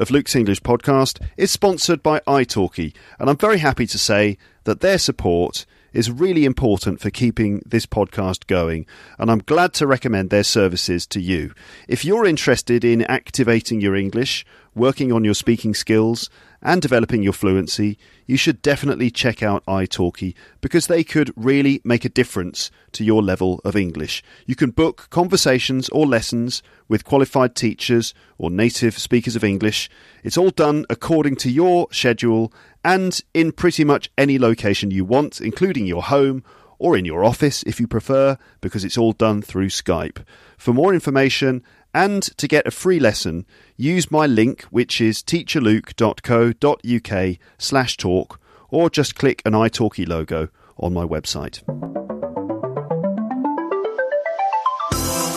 of Luke's English podcast is sponsored by italki, and I'm very happy to say that their support is really important for keeping this podcast going, and I'm glad to recommend their services to you. If you're interested in activating your English, working on your speaking skills, and developing your fluency, you should definitely check out italki because they could really make a difference to your level of English. You can book conversations or lessons with qualified teachers or native speakers of English. It's all done according to your schedule and in pretty much any location you want, including your home or in your office if you prefer, because it's all done through Skype. For more information and to get a free lesson, use my link, which is teacherluke.co.uk slash talk, or just click an italki logo on my website.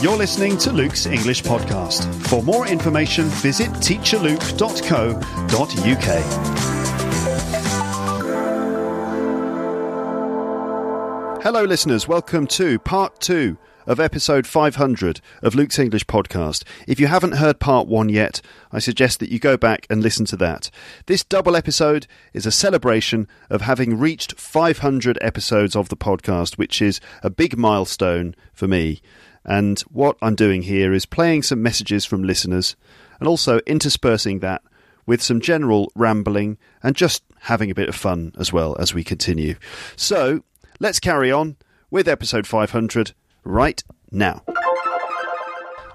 You're listening to Luke's English Podcast. For more information, visit teacherluke.co.uk. Hello, listeners. Welcome to part two of episode 500 of Luke's English podcast. If you haven't heard part one yet, I suggest that you go back and listen to that. This double episode is a celebration of having reached 500 episodes of the podcast, which is a big milestone for me. And what I'm doing here is playing some messages from listeners and also interspersing that with some general rambling and just having a bit of fun as well as we continue. So let's carry on with episode 500 right now.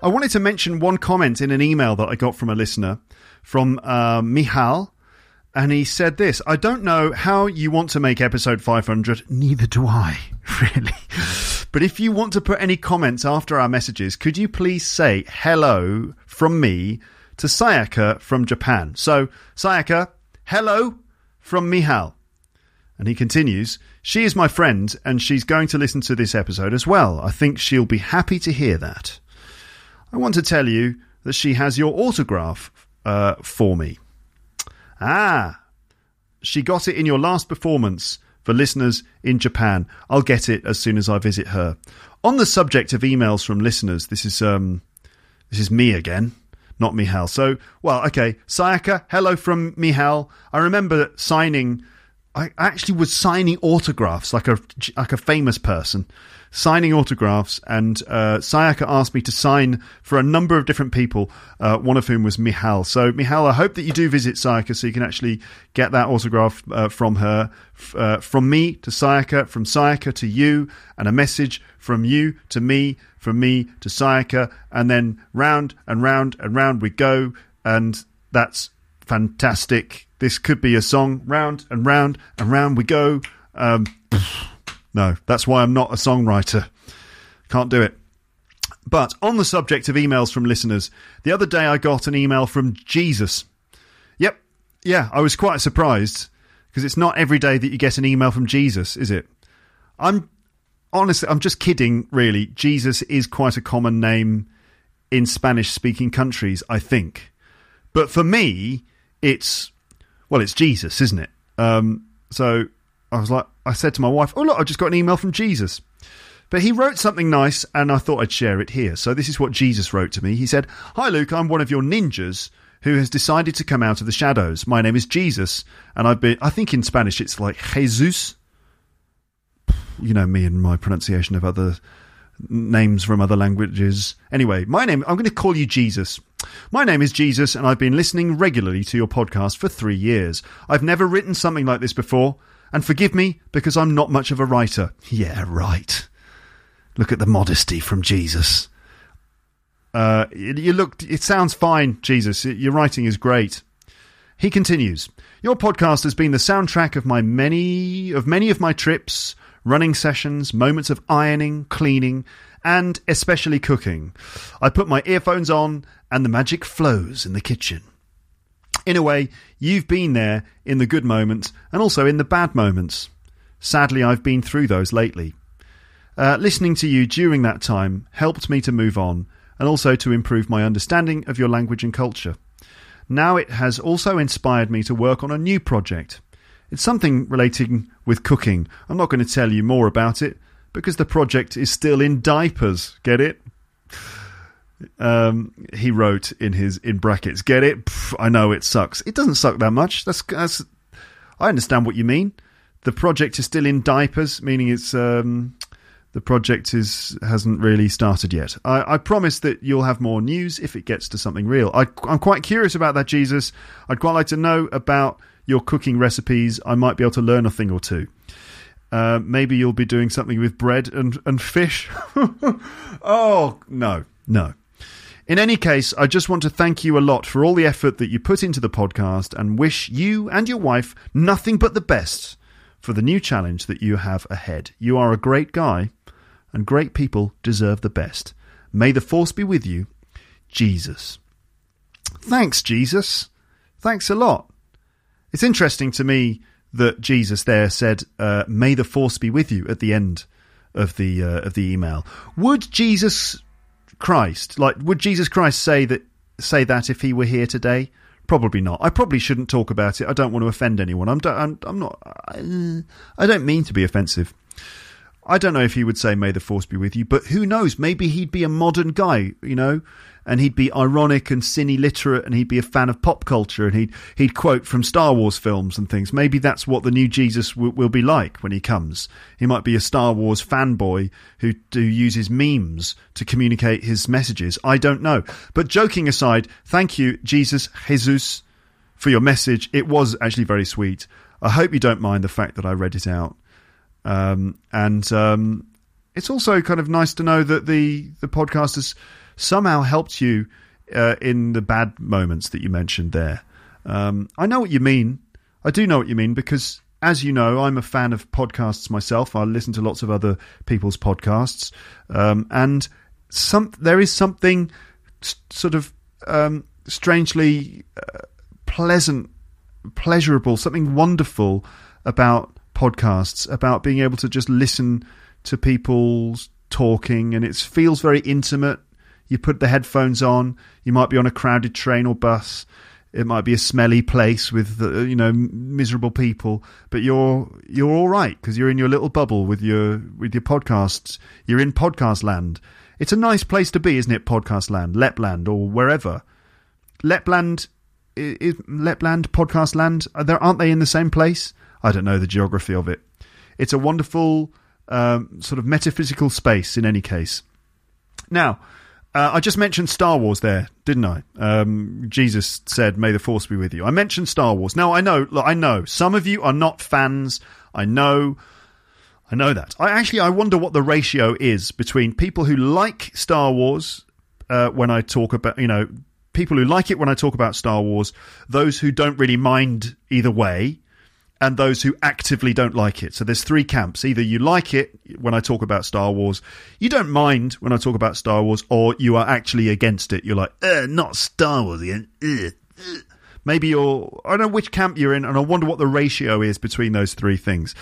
I wanted to mention one comment in an email that I got from a listener from uh, Mihal. And he said this I don't know how you want to make episode 500, neither do I, really. But if you want to put any comments after our messages, could you please say hello from me to Sayaka from Japan? So, Sayaka, hello from Mihal. And he continues, She is my friend, and she's going to listen to this episode as well. I think she'll be happy to hear that. I want to tell you that she has your autograph uh, for me. Ah, she got it in your last performance for listeners in Japan. I'll get it as soon as I visit her. On the subject of emails from listeners, this is um, this is me again, not Mihal. So, well, okay, Sayaka, hello from Mihal. I remember signing. I actually was signing autographs like a like a famous person, signing autographs. And uh, Sayaka asked me to sign for a number of different people, uh, one of whom was Mihal. So, Mihal, I hope that you do visit Sayaka so you can actually get that autograph uh, from her. Uh, from me to Sayaka, from Sayaka to you, and a message from you to me, from me to Sayaka, and then round and round and round we go. And that's fantastic. This could be a song. Round and round and round we go. Um, no, that's why I'm not a songwriter. Can't do it. But on the subject of emails from listeners, the other day I got an email from Jesus. Yep. Yeah, I was quite surprised because it's not every day that you get an email from Jesus, is it? I'm honestly, I'm just kidding, really. Jesus is quite a common name in Spanish speaking countries, I think. But for me, it's, well, it's Jesus, isn't it? Um, so I was like, I said to my wife, "Oh look, I just got an email from Jesus." But he wrote something nice, and I thought I'd share it here. So this is what Jesus wrote to me. He said, "Hi Luke, I'm one of your ninjas who has decided to come out of the shadows. My name is Jesus, and I've been. I think in Spanish it's like Jesus. You know me and my pronunciation of other names from other languages. Anyway, my name. I'm going to call you Jesus." My name is Jesus, and I've been listening regularly to your podcast for three years. I've never written something like this before, and forgive me because I'm not much of a writer. Yeah, right. Look at the modesty from Jesus. Uh, you look. It sounds fine, Jesus. Your writing is great. He continues. Your podcast has been the soundtrack of my many of many of my trips, running sessions, moments of ironing, cleaning, and especially cooking. I put my earphones on and the magic flows in the kitchen. In a way, you've been there in the good moments and also in the bad moments. Sadly, I've been through those lately. Uh, listening to you during that time helped me to move on and also to improve my understanding of your language and culture. Now it has also inspired me to work on a new project. It's something relating with cooking. I'm not going to tell you more about it because the project is still in diapers. Get it? Um, he wrote in his in brackets. Get it? Pff, I know it sucks. It doesn't suck that much. That's, that's I understand what you mean. The project is still in diapers, meaning it's um, the project is hasn't really started yet. I, I, promise that you'll have more news if it gets to something real. I, I'm quite curious about that, Jesus. I'd quite like to know about your cooking recipes. I might be able to learn a thing or two. Uh, maybe you'll be doing something with bread and, and fish. oh, no, no. In any case, I just want to thank you a lot for all the effort that you put into the podcast and wish you and your wife nothing but the best for the new challenge that you have ahead. You are a great guy, and great people deserve the best. May the force be with you, Jesus. Thanks, Jesus. Thanks a lot. It's interesting to me that Jesus there said, uh, "May the force be with you" at the end of the uh, of the email. Would Jesus Christ, like, would Jesus Christ say that say that if he were here today? Probably not. I probably shouldn't talk about it. I don't want to offend anyone. I'm I'm, I'm not. I, I don't mean to be offensive. I don't know if he would say "May the Force be with you," but who knows? Maybe he'd be a modern guy, you know, and he'd be ironic and cine literate and he'd be a fan of pop culture and he'd he'd quote from Star Wars films and things. Maybe that's what the new Jesus w- will be like when he comes. He might be a Star Wars fanboy who who uses memes to communicate his messages. I don't know. But joking aside, thank you Jesus Jesus for your message. It was actually very sweet. I hope you don't mind the fact that I read it out. Um, and um, it's also kind of nice to know that the the podcast has somehow helped you uh, in the bad moments that you mentioned there. Um, I know what you mean. I do know what you mean because, as you know, I'm a fan of podcasts myself. I listen to lots of other people's podcasts, um, and some there is something sort of um, strangely uh, pleasant, pleasurable, something wonderful about podcasts, about being able to just listen to people talking, and it feels very intimate you put the headphones on. You might be on a crowded train or bus. It might be a smelly place with uh, you know miserable people, but you're you're all right because you're in your little bubble with your with your podcasts. You're in podcast land. It's a nice place to be, isn't it? Podcast land, Lapland, or wherever. Lapland, is, Lapland, podcast land. Are there aren't they in the same place? I don't know the geography of it. It's a wonderful um, sort of metaphysical space. In any case, now uh, I just mentioned Star Wars there, didn't I? Um, Jesus said, "May the Force be with you." I mentioned Star Wars. Now I know, look, I know, some of you are not fans. I know, I know that. I actually, I wonder what the ratio is between people who like Star Wars uh, when I talk about, you know, people who like it when I talk about Star Wars, those who don't really mind either way, and those who actively don't like it. So there's three camps. Either you like it when I talk about Star Wars, you don't mind when I talk about Star Wars, or you are actually against it. You're like, uh, not Star Wars again. Uh, uh. Maybe you're, I don't know which camp you're in, and I wonder what the ratio is between those three things.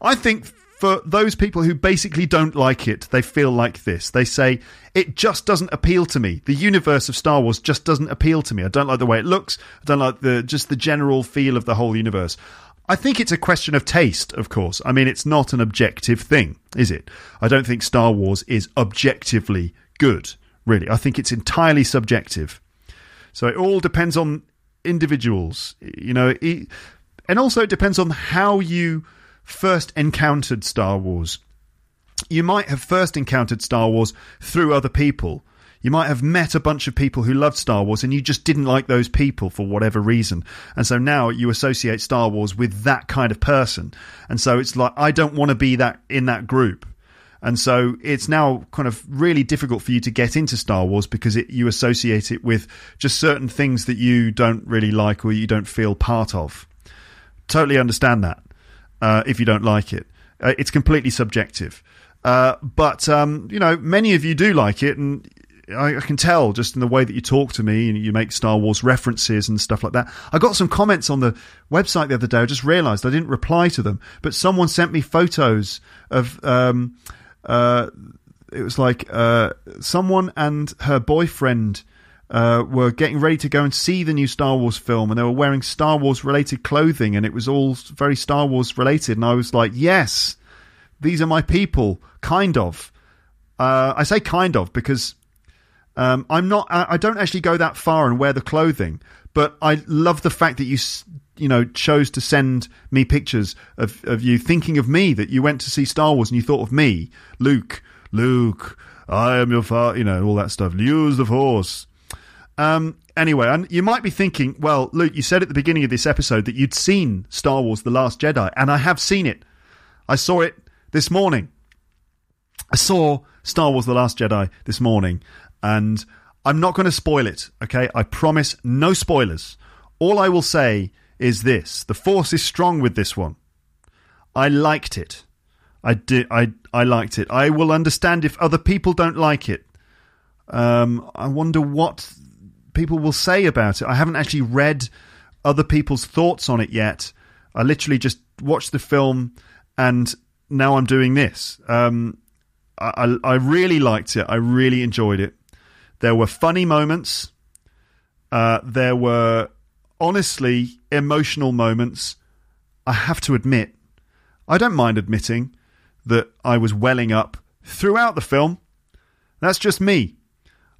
I think for those people who basically don't like it, they feel like this. They say, it just doesn't appeal to me. The universe of Star Wars just doesn't appeal to me. I don't like the way it looks. I don't like the just the general feel of the whole universe. I think it's a question of taste, of course. I mean, it's not an objective thing, is it? I don't think Star Wars is objectively good, really. I think it's entirely subjective. So it all depends on individuals, you know, and also it depends on how you first encountered Star Wars. You might have first encountered Star Wars through other people you might have met a bunch of people who loved Star Wars and you just didn't like those people for whatever reason. And so now you associate Star Wars with that kind of person. And so it's like, I don't want to be that in that group. And so it's now kind of really difficult for you to get into Star Wars because it, you associate it with just certain things that you don't really like or you don't feel part of. Totally understand that uh, if you don't like it. Uh, it's completely subjective. Uh, but um, you know, many of you do like it, and I, I, can tell just in the way that you talk to me and you make Star Wars references and stuff like that. I got some comments on the website the other day. I just realised I didn't reply to them, but someone sent me photos of. Um, uh, it was like uh, someone and her boyfriend uh, were getting ready to go and see the new Star Wars film, and they were wearing Star Wars related clothing, and it was all very Star Wars related. And I was like, yes, these are my people, kind of. Uh, I say kind of because um, I'm not. I, don't actually go that far and wear the clothing, but I love the fact that you, you know, chose to send me pictures of of you thinking of me. That you went to see Star Wars and you thought of me, Luke. Luke, I am your father. You know all that stuff. Use the Force. Um, anyway, and you might be thinking, well, Luke, you said at the beginning of this episode that you'd seen Star Wars: The Last Jedi, and I have seen it. I saw it this morning. I saw Star Wars: The Last Jedi this morning, and I'm not going to spoil it, okay? I promise no spoilers. All I will say is this the Force is strong with this one. I liked it. I did. I I liked it. I will understand if other people don't like it. Um, I wonder what people will say about it. I haven't actually read other people's thoughts on it yet. I literally just watched the film, and now I'm doing this. Um, I, I, I really liked it. I really enjoyed it. There were funny moments. Uh, there were honestly emotional moments. I have to admit, I don't mind admitting that I was welling up throughout the film. That's just me.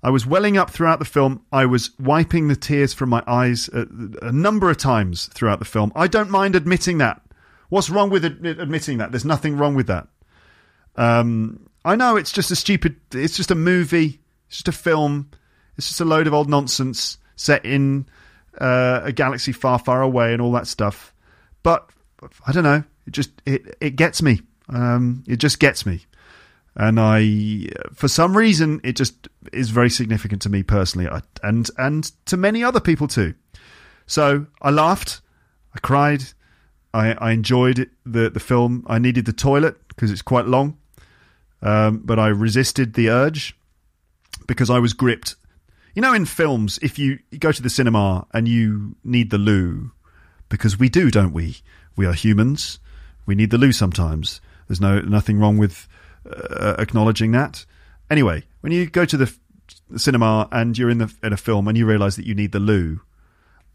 I was welling up throughout the film. I was wiping the tears from my eyes a, a number of times throughout the film. I don't mind admitting that. What's wrong with ad- admitting that? There's nothing wrong with that. Um, I know it's just a stupid. It's just a movie. It's just a film. It's just a load of old nonsense set in uh, a galaxy far, far away and all that stuff. But I don't know. It just it it gets me. Um, it just gets me, and I for some reason it just is very significant to me personally, I, and and to many other people too. So I laughed, I cried, I, I enjoyed the the film. I needed the toilet because it's quite long, um, but I resisted the urge because I was gripped. You know, in films, if you go to the cinema and you need the loo, because we do, don't we? We are humans. We need the loo sometimes. There's no nothing wrong with uh, acknowledging that. Anyway, when you go to the, f- the cinema and you're in the in a film and you realise that you need the loo,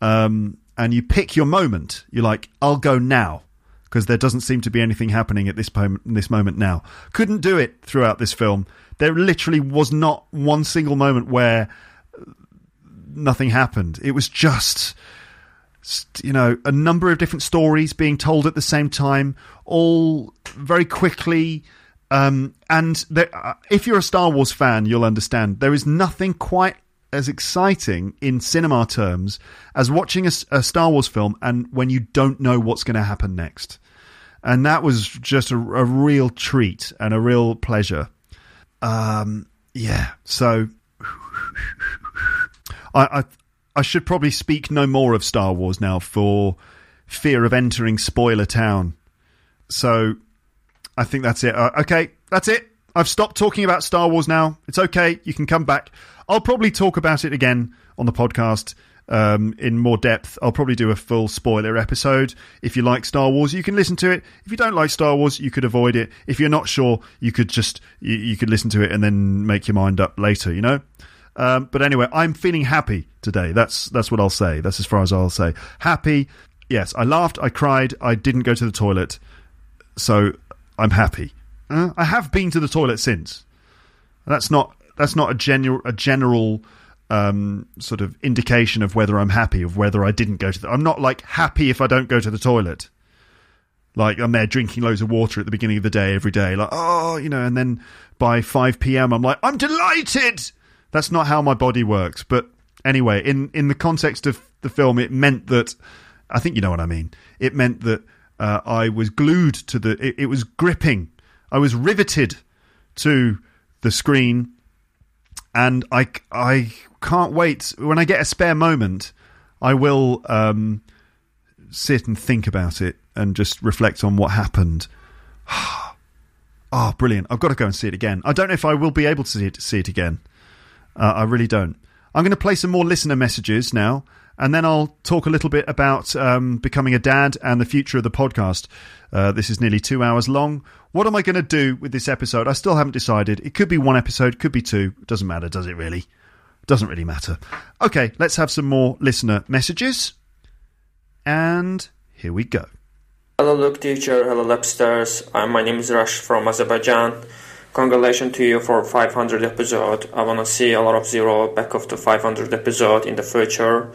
um, and you pick your moment, you're like, "I'll go now." Because there doesn't seem to be anything happening at this, pom- this moment now. Couldn't do it throughout this film there literally was not one single moment where nothing happened. It was just you know a number of different stories being told at the same time, all very quickly. Um, and there, uh, if you're a Star Wars fan, you'll understand there is nothing quite as exciting in cinema terms as watching a, a Star Wars film and when you don't know what's going to happen next. And that was just a, a real treat and a real pleasure. Um, yeah. So I, I I should probably speak no more of Star Wars now for fear of entering spoiler town. So I think that's it. Uh, okay, that's it. I've stopped talking about Star Wars now. It's okay. You can come back. I'll probably talk about it again on the podcast um, in more depth. I'll probably do a full spoiler episode. If you like Star Wars, you can listen to it. If you don't like Star Wars, you could avoid it. If you're not sure, you could just you, you could listen to it and then make your mind up later. You know. Um, but anyway, I'm feeling happy today. That's that's what I'll say. That's as far as I'll say. Happy. Yes, I laughed. I cried. I didn't go to the toilet. So I'm happy. Uh, I have been to the toilet since. That's not that's not a general a general um, sort of indication of whether I'm happy, of whether I didn't go to the. I'm not like happy if I don't go to the toilet. Like I'm there drinking loads of water at the beginning of the day every day, like oh, you know, and then by 5 p.m. I'm like I'm delighted. That's not how my body works. But anyway, in in the context of the film, it meant that I think you know what I mean. It meant that uh, I was glued to the. It, it was gripping. I was riveted to the screen and I I can't wait when I get a spare moment. I will um, sit and think about it and just reflect on what happened. Oh, brilliant! I've got to go and see it again. I don't know if I will be able to see it, see it again. Uh, I really don't. I'm going to play some more listener messages now, and then I'll talk a little bit about um, becoming a dad and the future of the podcast. Uh, this is nearly two hours long. What am I going to do with this episode? I still haven't decided. It could be one episode, could be two. Doesn't matter, does it really? Doesn't really matter. Okay, let's have some more listener messages. And here we go. Hello, Luke teacher. Hello, LEPsters. Uh, my name is Rush from Azerbaijan. Congratulations to you for 500 episode. I wanna see a lot of zero back of the 500 episode in the future.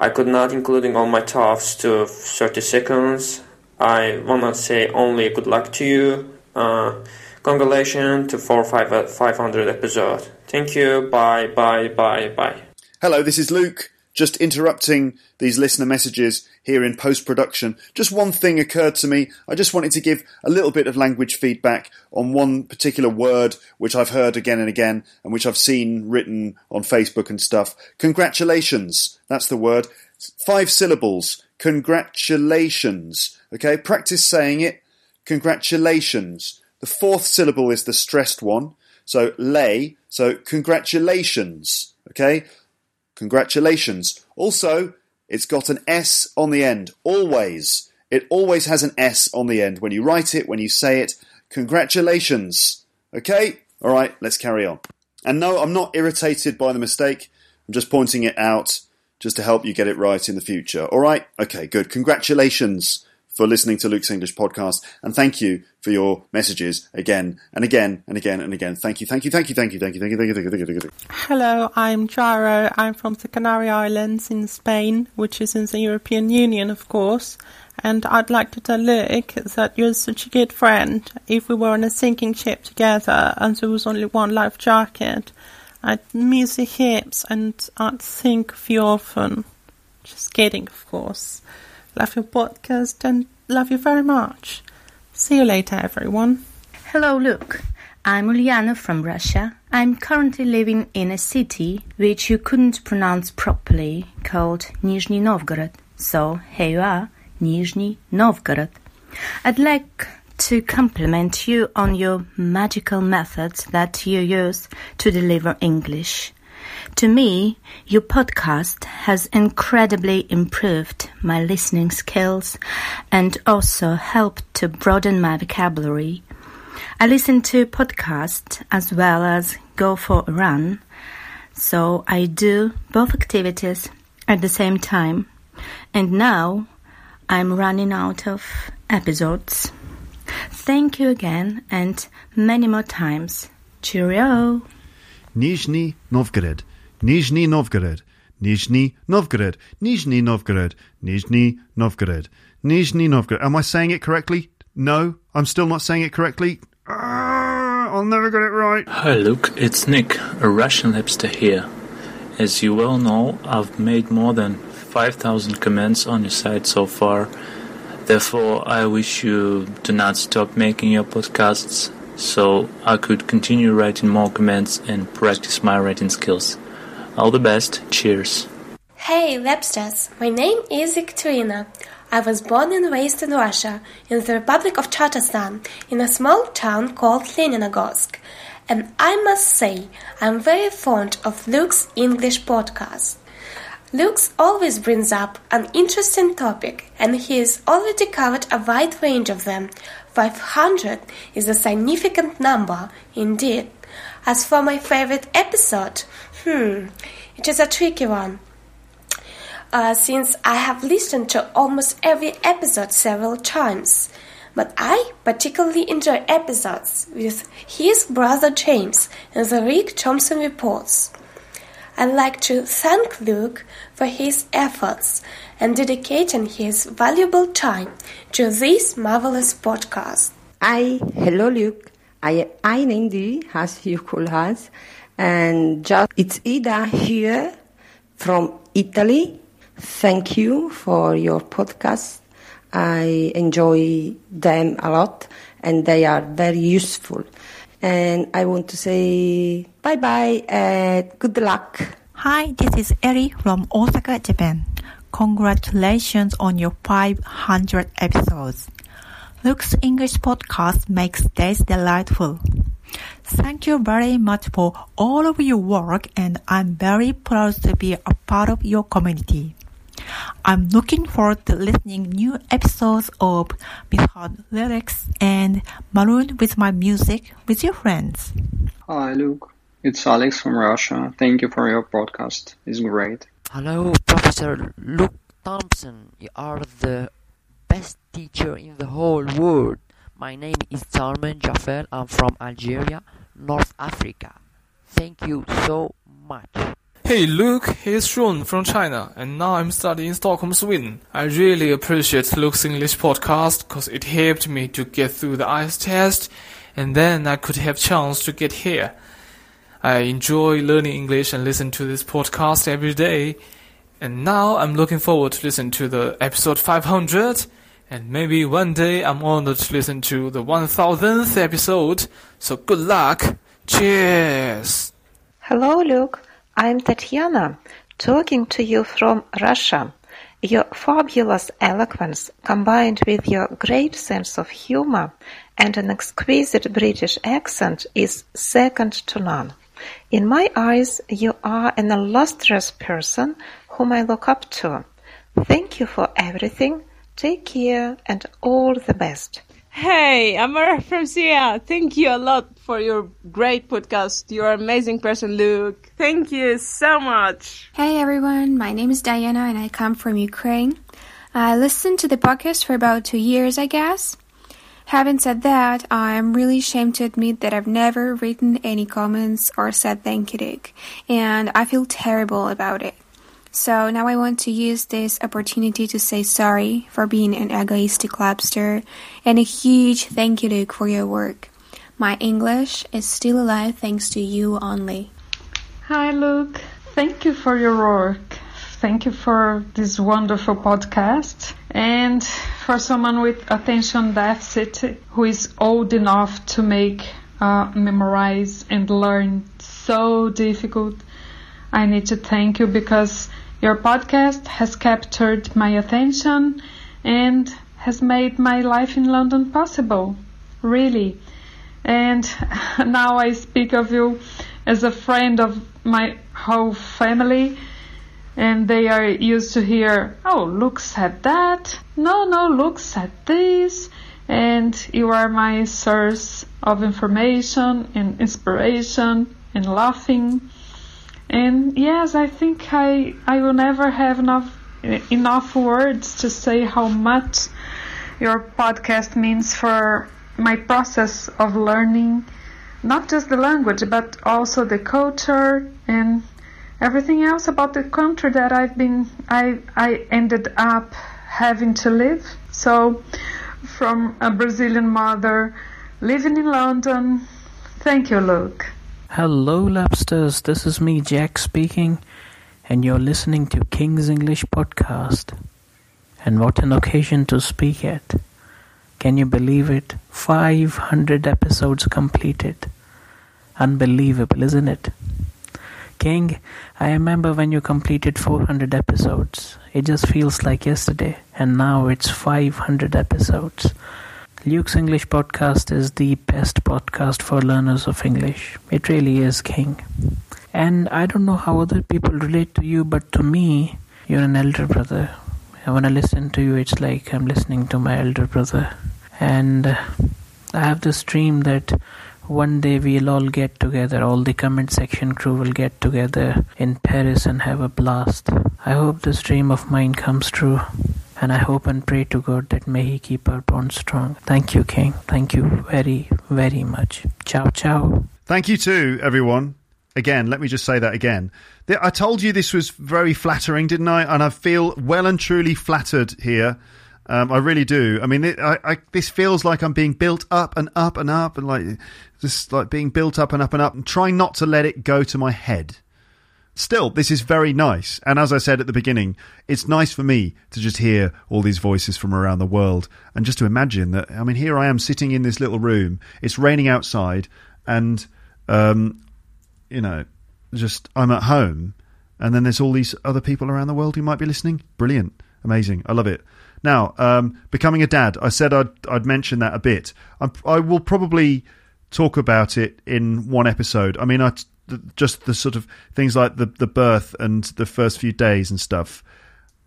I could not including all my thoughts to 30 seconds. I wanna say only good luck to you. Uh, congratulations to 4 5, 500 episode. Thank you. Bye, bye, bye, bye. Hello, this is Luke. Just interrupting these listener messages here in post production. Just one thing occurred to me. I just wanted to give a little bit of language feedback on one particular word which I've heard again and again and which I've seen written on Facebook and stuff. Congratulations. That's the word. Five syllables. Congratulations. Okay, practice saying it. Congratulations. The fourth syllable is the stressed one. So lay. So congratulations. Okay. Congratulations. Also, it's got an S on the end. Always. It always has an S on the end. When you write it, when you say it, congratulations. Okay? Alright, let's carry on. And no, I'm not irritated by the mistake. I'm just pointing it out just to help you get it right in the future. Alright? Okay, good. Congratulations for listening to Luke's English podcast. And thank you for your messages again and again and again and again. Thank you, thank you, thank you, thank you, thank you, thank you, thank you, thank you, thank you, thank you. Hello, I'm Jaro. I'm from the Canary Islands in Spain, which is in the European Union, of course. And I'd like to tell Luke that you're such a good friend. If we were on a sinking ship together and there was only one life jacket, I'd miss your hips and I'd think of you often. Just kidding, of course. Love your podcast and love you very much. See you later, everyone. Hello, Luke. I'm Uliana from Russia. I'm currently living in a city which you couldn't pronounce properly called Nizhny Novgorod. So here you are, Nizhny Novgorod. I'd like to compliment you on your magical methods that you use to deliver English. To me, your podcast has incredibly improved my listening skills and also helped to broaden my vocabulary. I listen to podcasts as well as go for a run, so I do both activities at the same time. And now I'm running out of episodes. Thank you again and many more times. Cheerio! Nizhny Novgorod, Nizhny Novgorod, Nizhny Novgorod, Nizhny Novgorod, Nizhny Novgorod, Nizhny Novgorod. Am I saying it correctly? No, I'm still not saying it correctly. Ah, I'll never get it right. Hi Luke, it's Nick, a Russian hipster here. As you well know, I've made more than 5000 comments on your site so far. Therefore, I wish you to not stop making your podcasts so I could continue writing more comments and practice my writing skills. All the best. Cheers. Hey, LEPsters! My name is Ekaterina. I was born and raised in Russia, in the Republic of Tatarstan, in a small town called Leninogorsk. And I must say, I'm very fond of Luke's English podcast. Luke's always brings up an interesting topic, and he has already covered a wide range of them. 500 is a significant number, indeed. As for my favorite episode, hmm, it is a tricky one. Uh, since I have listened to almost every episode several times. But I particularly enjoy episodes with his brother James and the Rick Thompson reports. I'd like to thank Luke for his efforts and dedicating his valuable time to this marvelous podcast. Hi, hello Luke. I I named you as you call us, and just it's Ida here from Italy. Thank you for your podcast. I enjoy them a lot, and they are very useful. And I want to say bye bye and good luck. Hi, this is Eri from Osaka, Japan. Congratulations on your 500 episodes. Luke's English podcast makes days delightful. Thank you very much for all of your work and I'm very proud to be a part of your community. I'm looking forward to listening new episodes of Misheard Lyrics and Maroon with my music with your friends. Hi Luke, it's Alex from Russia. Thank you for your podcast. It's great. Hello, Professor Luke Thompson. You are the best teacher in the whole world. My name is Salman Jaffer. I'm from Algeria, North Africa. Thank you so much. Hey Luke, here's Sean from China, and now I'm studying in Stockholm, Sweden. I really appreciate Luke's English podcast because it helped me to get through the IELTS test, and then I could have chance to get here. I enjoy learning English and listen to this podcast every day, and now I'm looking forward to listen to the episode 500, and maybe one day I'm honored to listen to the 1000th episode. So good luck. Cheers. Hello, Luke. I'm Tatiana, talking to you from Russia. Your fabulous eloquence, combined with your great sense of humor and an exquisite British accent, is second to none. In my eyes, you are an illustrious person whom I look up to. Thank you for everything. Take care and all the best. Hey, I'm Mara from Syria. Thank you a lot for your great podcast. You're an amazing person, Luke. Thank you so much. Hey everyone, my name is Diana and I come from Ukraine. I listened to the podcast for about two years, I guess. Having said that, I'm really ashamed to admit that I've never written any comments or said thank you, Luke, and I feel terrible about it. So now I want to use this opportunity to say sorry for being an egoistic lobster and a huge thank you, Luke, for your work. My English is still alive thanks to you only. Hi, Luke. Thank you for your work. Thank you for this wonderful podcast. And for someone with attention deficit who is old enough to make uh, memorize and learn so difficult, I need to thank you because your podcast has captured my attention and has made my life in London possible. Really. And now I speak of you as a friend of my whole family and they are used to hear, oh, Luke at that. No, no, Luke at this. And you are my source of information and inspiration and laughing. And yes, I think I, I will never have enough, enough words to say how much your podcast means for my process of learning, not just the language, but also the culture and everything else about the country that I've been, I, I ended up having to live. So, from a Brazilian mother living in London, thank you, Luke. Hello, LEPsters. This is me, Jack, speaking, and you're listening to King's English Podcast. And what an occasion to speak at! Can you believe it? 500 episodes completed. Unbelievable, isn't it? King, I remember when you completed 400 episodes. It just feels like yesterday, and now it's 500 episodes. Luke's English podcast is the best podcast for learners of English. It really is, King. And I don't know how other people relate to you, but to me, you're an elder brother. And when I listen to you, it's like I'm listening to my elder brother. And I have this dream that one day we'll all get together, all the comment section crew will get together in Paris and have a blast. I hope this dream of mine comes true. And I hope and pray to God that may He keep our bond strong. Thank you, King. Thank you very, very much. Ciao, ciao. Thank you too, everyone. Again, let me just say that again. I told you this was very flattering, didn't I? And I feel well and truly flattered here. Um, I really do. I mean, it, I, I, this feels like I'm being built up and up and up, and like just like being built up and up and up, and trying not to let it go to my head. Still, this is very nice. And as I said at the beginning, it's nice for me to just hear all these voices from around the world and just to imagine that, I mean, here I am sitting in this little room. It's raining outside and, um, you know, just I'm at home and then there's all these other people around the world who might be listening. Brilliant. amazing. I love it. Now, um, becoming a dad. I said I'd I'd mention that a bit. I'm, I will probably talk about it in one episode. I mean, I just the sort of things like the the birth and the first few days and stuff.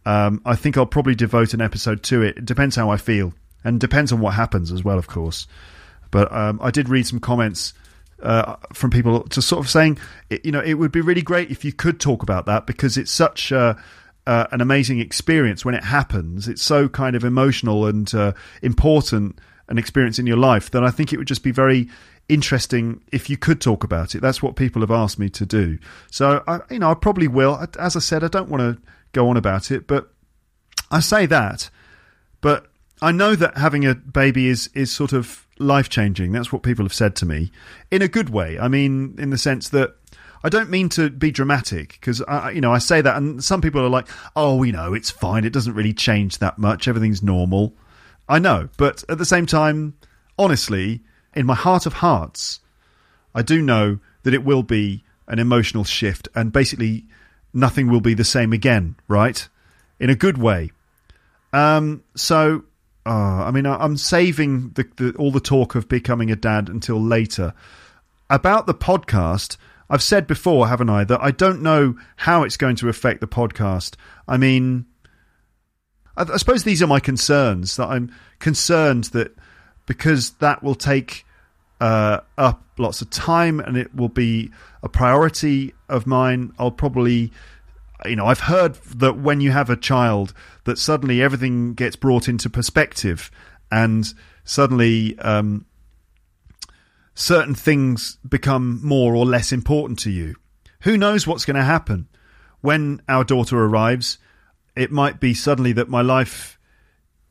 Um, I think I'll probably devote an episode to it. It depends how I feel, and depends on what happens as well, of course. But um, I did read some comments uh, from people just sort of saying, you know, it would be really great if you could talk about that because it's such uh, an amazing experience when it happens. It's so kind of emotional and uh, important an experience in your life that I think it would just be very interesting if you could talk about it. That's what people have asked me to do. So, I, you know, I probably will. As I said, I don't want to go on about it, but I say that. But I know that having a baby is is sort of life changing. That's what people have said to me in a good way. I mean, in the sense that I don't mean to be dramatic because I, you know, I say that, and some people are like, "Oh, you know it's fine. It doesn't really change that much. Everything's normal." I know, but at the same time, honestly, in my heart of hearts, I do know that it will be an emotional shift, and basically, nothing will be the same again. Right? In a good way. Um. So uh, I mean, I, am saving the, the, all the talk of becoming a dad until later. About the podcast, I've said before, haven't I, that I don't know how it's going to affect the podcast. I mean, I, I suppose these are my concerns. That I'm concerned that because that will take uh, up lots of time and it will be a priority of mine, I'll probably you know, I've heard that when you have a child, that suddenly everything gets brought into perspective, and suddenly um, certain things become more or less important to you. Who knows what's going to happen when our daughter arrives? It might be suddenly that my life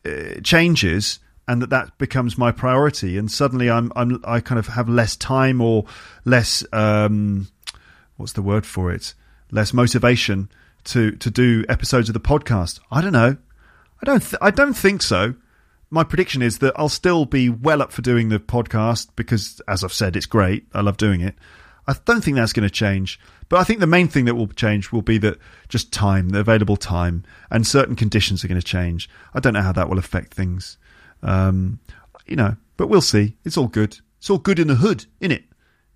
uh, changes and that that becomes my priority, and suddenly I'm, I'm I kind of have less time or less um, what's the word for it? less motivation to to do episodes of the podcast. I don't know. I don't. Th- I don't think so. My prediction is that I'll still be well up for doing the podcast because, as I've said, it's great. I love doing it. I don't think that's going to change. But I think the main thing that will change will be that just time, the available time, and certain conditions are going to change. I don't know how that will affect things. Um, you know, but we'll see. It's all good. It's all good in the hood, in it.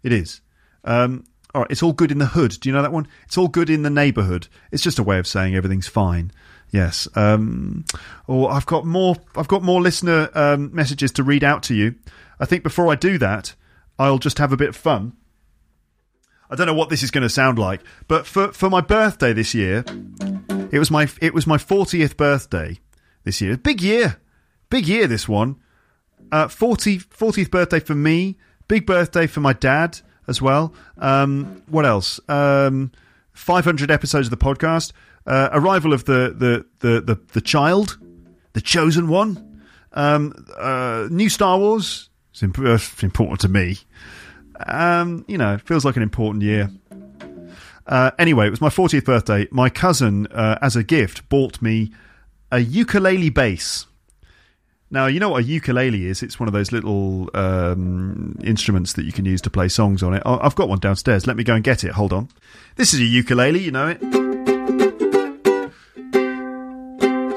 It is. Um, all right, it's all good in the hood. Do you know that one? It's all good in the neighbourhood. It's just a way of saying everything's fine. Yes. Um, or I've got more. I've got more listener um, messages to read out to you. I think before I do that, I'll just have a bit of fun. I don't know what this is going to sound like, but for for my birthday this year, it was my it was my fortieth birthday this year. Big year, big year. This one, uh, 40, 40th birthday for me. Big birthday for my dad as well. Um, what else? Um, 500 episodes of the podcast. Uh, arrival of the, the, the, the, the child, the chosen one. Um, uh, new Star Wars. It's, imp- uh, important to me. Um, you know, feels like an important year. Uh, anyway, it was my 40th birthday. My cousin, uh, as a gift, bought me a ukulele bass. Now, you know what a ukulele is? It's one of those little um, instruments that you can use to play songs on it. I've got one downstairs. Let me go and get it. Hold on. This is a ukulele, you know it.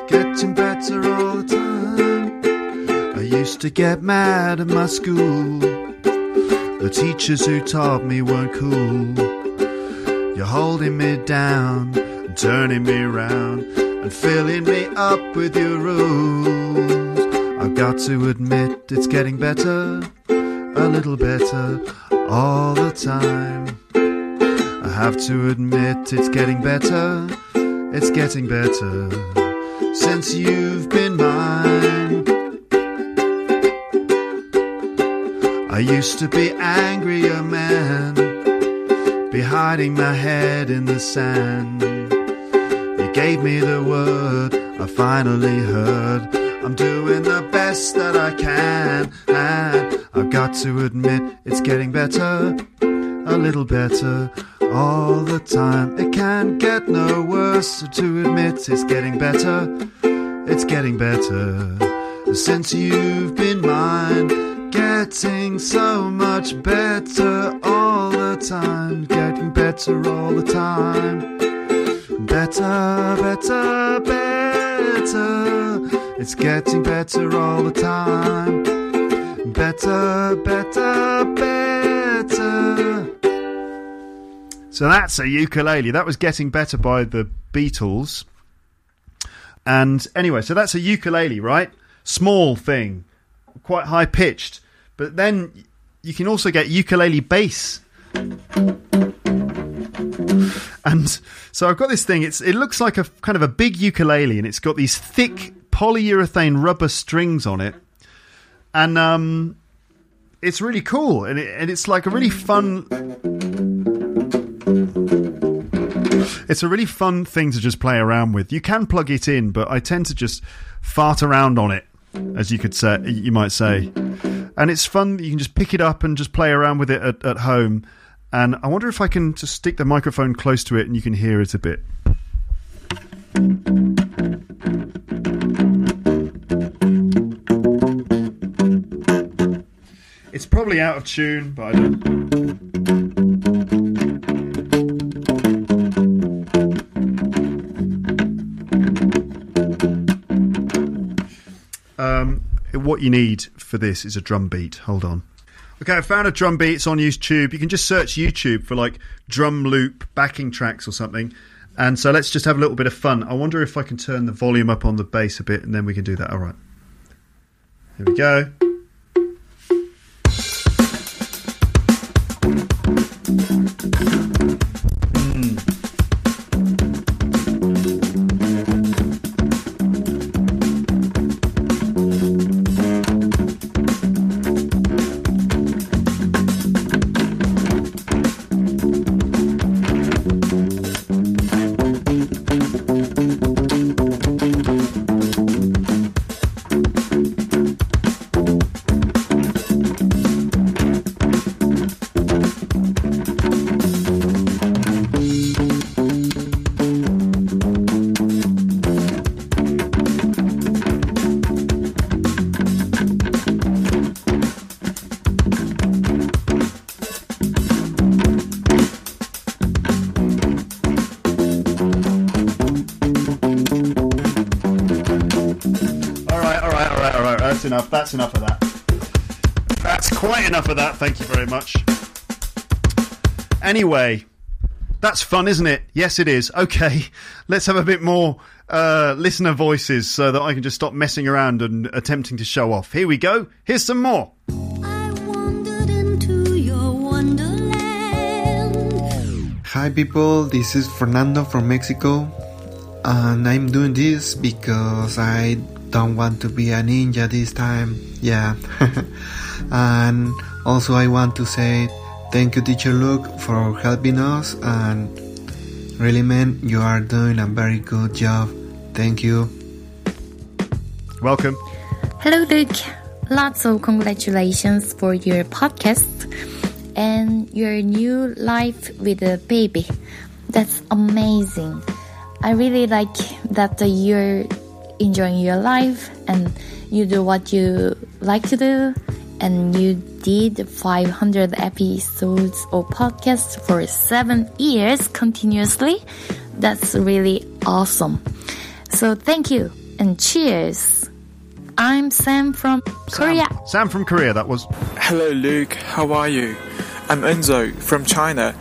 Getting better all the time. I used to get mad at my school. The teachers who taught me weren't cool. You're holding me down and turning me around and filling me up with your rules. Got to admit it's getting better, a little better all the time. I have to admit it's getting better, it's getting better since you've been mine. I used to be angrier man, be hiding my head in the sand. You gave me the word, I finally heard. I'm doing the best that I can, and I've got to admit it's getting better, a little better all the time. It can't get no worse to admit it's getting better, it's getting better since you've been mine. Getting so much better all the time, getting better all the time. Better, better better. It's getting better all the time. Better, better, better. So that's a ukulele. That was Getting Better by the Beatles. And anyway, so that's a ukulele, right? Small thing, quite high pitched. But then you can also get ukulele bass. And so I've got this thing. It's it looks like a kind of a big ukulele, and it's got these thick polyurethane rubber strings on it, and um, it's really cool, and it, and it's like a really fun. It's a really fun thing to just play around with. You can plug it in, but I tend to just fart around on it, as you could say, you might say. And it's fun. You can just pick it up and just play around with it at, at home. And I wonder if I can just stick the microphone close to it and you can hear it a bit. It's probably out of tune, but I don't. Um, what you need for this is a drum beat. Hold on. Okay, I found a drum beat. It's on YouTube. You can just search YouTube for like drum loop backing tracks or something. And so let's just have a little bit of fun. I wonder if I can turn the volume up on the bass a bit and then we can do that. All right. Here we go. Enough of that. Thank you very much. Anyway, that's fun, isn't it? Yes, it is. Okay, let's have a bit more uh, listener voices so that I can just stop messing around and attempting to show off. Here we go. Here's some more. Hi people, this is Fernando from Mexico and I'm doing this because I don't want to be a ninja this time. Yeah. and also I want to say thank you teacher Luke for helping us and really man you are doing a very good job. Thank you. Welcome. Hello, Luke. Lots of congratulations for your podcast and your new life with a baby. That's amazing. I really like that you're enjoying your life and you do what you like to do and you did 500 episodes of podcasts for seven years continuously. That's really awesome. So thank you and cheers. I'm Sam from Korea. Sam from Korea, that was. Hello, Luke. How are you? I'm Enzo from China.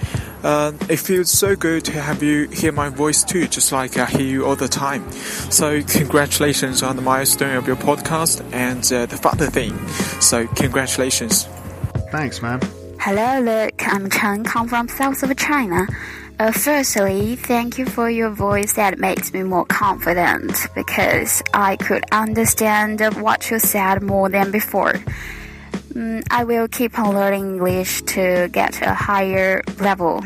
Uh, it feels so good to have you hear my voice too, just like I hear you all the time. So, congratulations on the milestone of your podcast and uh, the father thing. So, congratulations. Thanks, man. Hello, Luke. I'm Chen Kang from south of China. Uh, firstly, thank you for your voice that makes me more confident because I could understand what you said more than before. Mm, I will keep on learning English to get a higher level.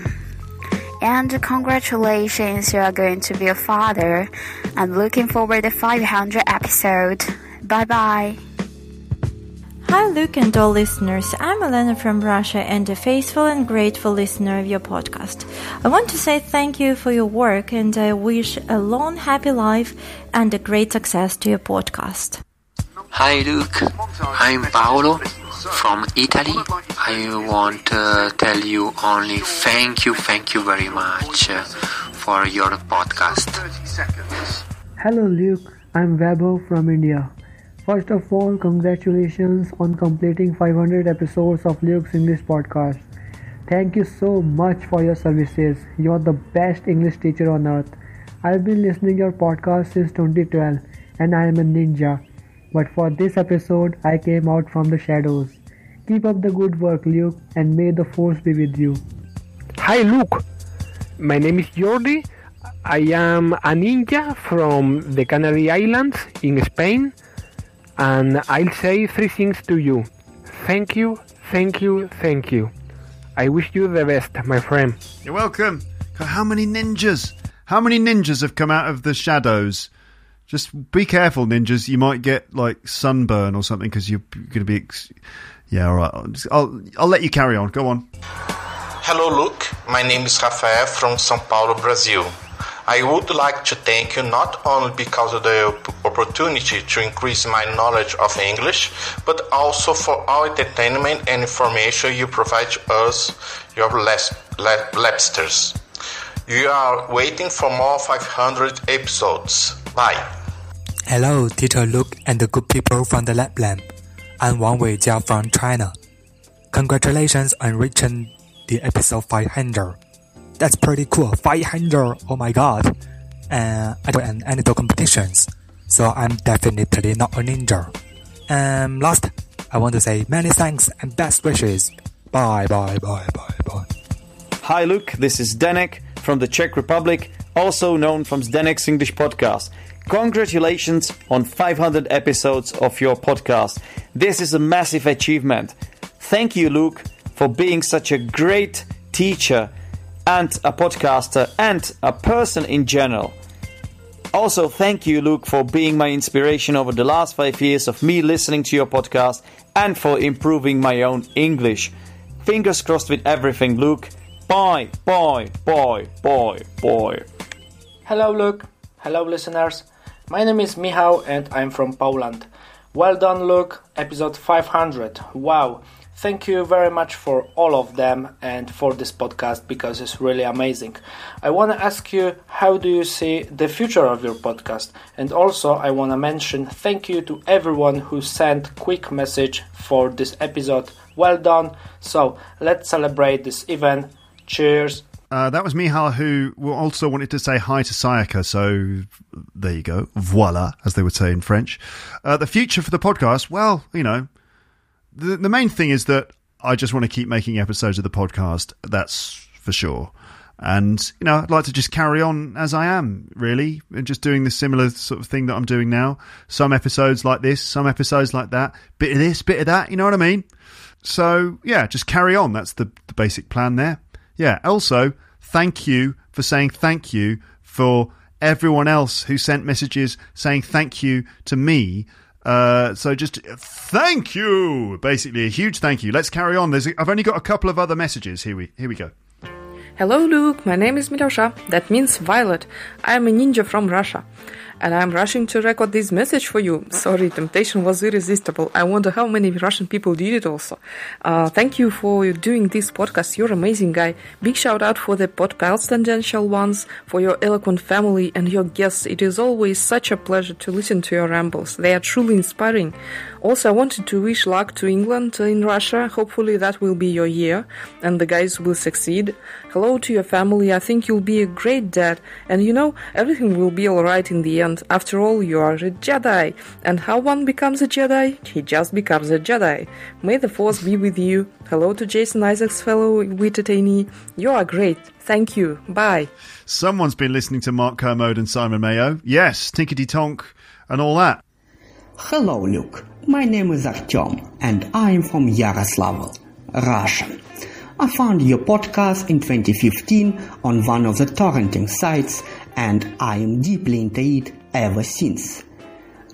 And congratulations, you are going to be a father. I'm looking forward to 500 episode. Bye bye. Hi, Luke and all listeners. I'm Elena from Russia and a faithful and grateful listener of your podcast. I want to say thank you for your work and I wish a long, happy life and a great success to your podcast. Hi Luke, I'm Paolo from Italy. I want to tell you only thank you, thank you very much uh, for your podcast. Hello Luke, I'm Vaibhav from India. First of all, congratulations on completing 500 episodes of Luke's English podcast. Thank you so much for your services. You're the best English teacher on earth. I've been listening your podcast since 2012 and I am a ninja. But for this episode, I came out from the shadows. Keep up the good work, Luke, and may the force be with you. Hi, Luke. My name is Jordi. I am a ninja from the Canary Islands in Spain, and I'll say three things to you. Thank you, thank you, thank you. I wish you the best, my friend. You're welcome. How many ninjas? How many ninjas have come out of the shadows? Just be careful, ninjas. You might get like sunburn or something because you're going to be. Ex- yeah, all right. I'll, I'll let you carry on. Go on. Hello, Luke. My name is Rafael from São Paulo, Brazil. I would like to thank you not only because of the opportunity to increase my knowledge of English, but also for all entertainment and information you provide to us, your LEPsters. You are waiting for more 500 episodes. Bye. Hello, Teacher Luke and the good people from the Lab Lamp. I'm Wang Weijia from China. Congratulations on reaching the episode 500. That's pretty cool. 500! Oh my god. Uh, I don't any competitions, so I'm definitely not a ninja. Um, last, I want to say many thanks and best wishes. Bye, bye, bye, bye, bye. Hi, Luke. This is Denek from the Czech Republic, also known from Denek's English podcast. Congratulations on 500 episodes of your podcast. This is a massive achievement. Thank you, Luke, for being such a great teacher and a podcaster and a person in general. Also, thank you, Luke, for being my inspiration over the last five years of me listening to your podcast and for improving my own English. Fingers crossed with everything, Luke. Bye, bye, bye, bye, bye. Hello, Luke. Hello, listeners. My name is Michał and I'm from Poland. Well done, Luke. Episode 500. Wow. Thank you very much for all of them and for this podcast because it's really amazing. I want to ask you how do you see the future of your podcast? And also I want to mention thank you to everyone who sent quick message for this episode. Well done. So, let's celebrate this event. Cheers. Uh, that was Mihal, who also wanted to say hi to Sayaka. So there you go. Voila, as they would say in French. Uh, the future for the podcast, well, you know, the, the main thing is that I just want to keep making episodes of the podcast. That's for sure. And, you know, I'd like to just carry on as I am, really, and just doing the similar sort of thing that I'm doing now. Some episodes like this, some episodes like that, bit of this, bit of that, you know what I mean? So, yeah, just carry on. That's the, the basic plan there. Yeah. Also, thank you for saying thank you for everyone else who sent messages saying thank you to me. Uh, so just thank you. Basically, a huge thank you. Let's carry on. There's, I've only got a couple of other messages. Here we here we go. Hello, Luke. My name is Milyosha. That means Violet. I am a ninja from Russia. And I'm rushing to record this message for you. Sorry, temptation was irresistible. I wonder how many Russian people did it also. Uh, thank you for doing this podcast. You're amazing guy. Big shout out for the podcast tangential ones, for your eloquent family and your guests. It is always such a pleasure to listen to your rambles. They are truly inspiring. Also, I wanted to wish luck to England in Russia. Hopefully that will be your year and the guys will succeed. Hello to your family. I think you'll be a great dad. And you know, everything will be alright in the end. After all, you are a Jedi. And how one becomes a Jedi? He just becomes a Jedi. May the Force be with you. Hello to Jason Isaacs, fellow Wittertainee. You are great. Thank you. Bye. Someone's been listening to Mark Kermode and Simon Mayo. Yes, Tinkety Tonk and all that. Hello, Luke. My name is Artyom, and I'm from Yaroslavl, Russia. I found your podcast in 2015 on one of the torrenting sites, and I am deeply into it ever since.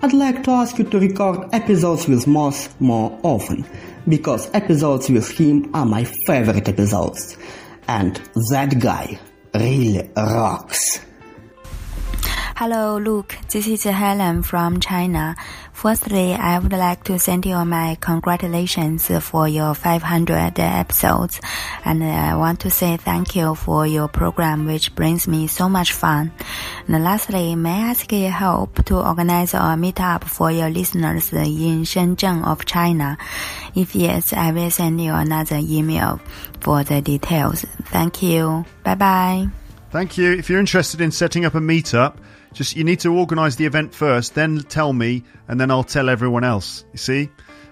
I'd like to ask you to record episodes with Moss more often, because episodes with him are my favorite episodes, and that guy really rocks. Hello, Luke. This is Helen from China. Firstly, I would like to send you my congratulations for your 500 episodes, and I want to say thank you for your program, which brings me so much fun. And lastly, may I ask your help to organize a meetup for your listeners in Shenzhen of China? If yes, I will send you another email for the details. Thank you. Bye bye. Thank you. If you're interested in setting up a meetup, just you need to organise the event first, then tell me, and then I'll tell everyone else. You see,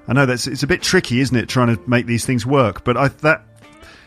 I know that's it's a bit tricky, isn't it, trying to make these things work? But I, that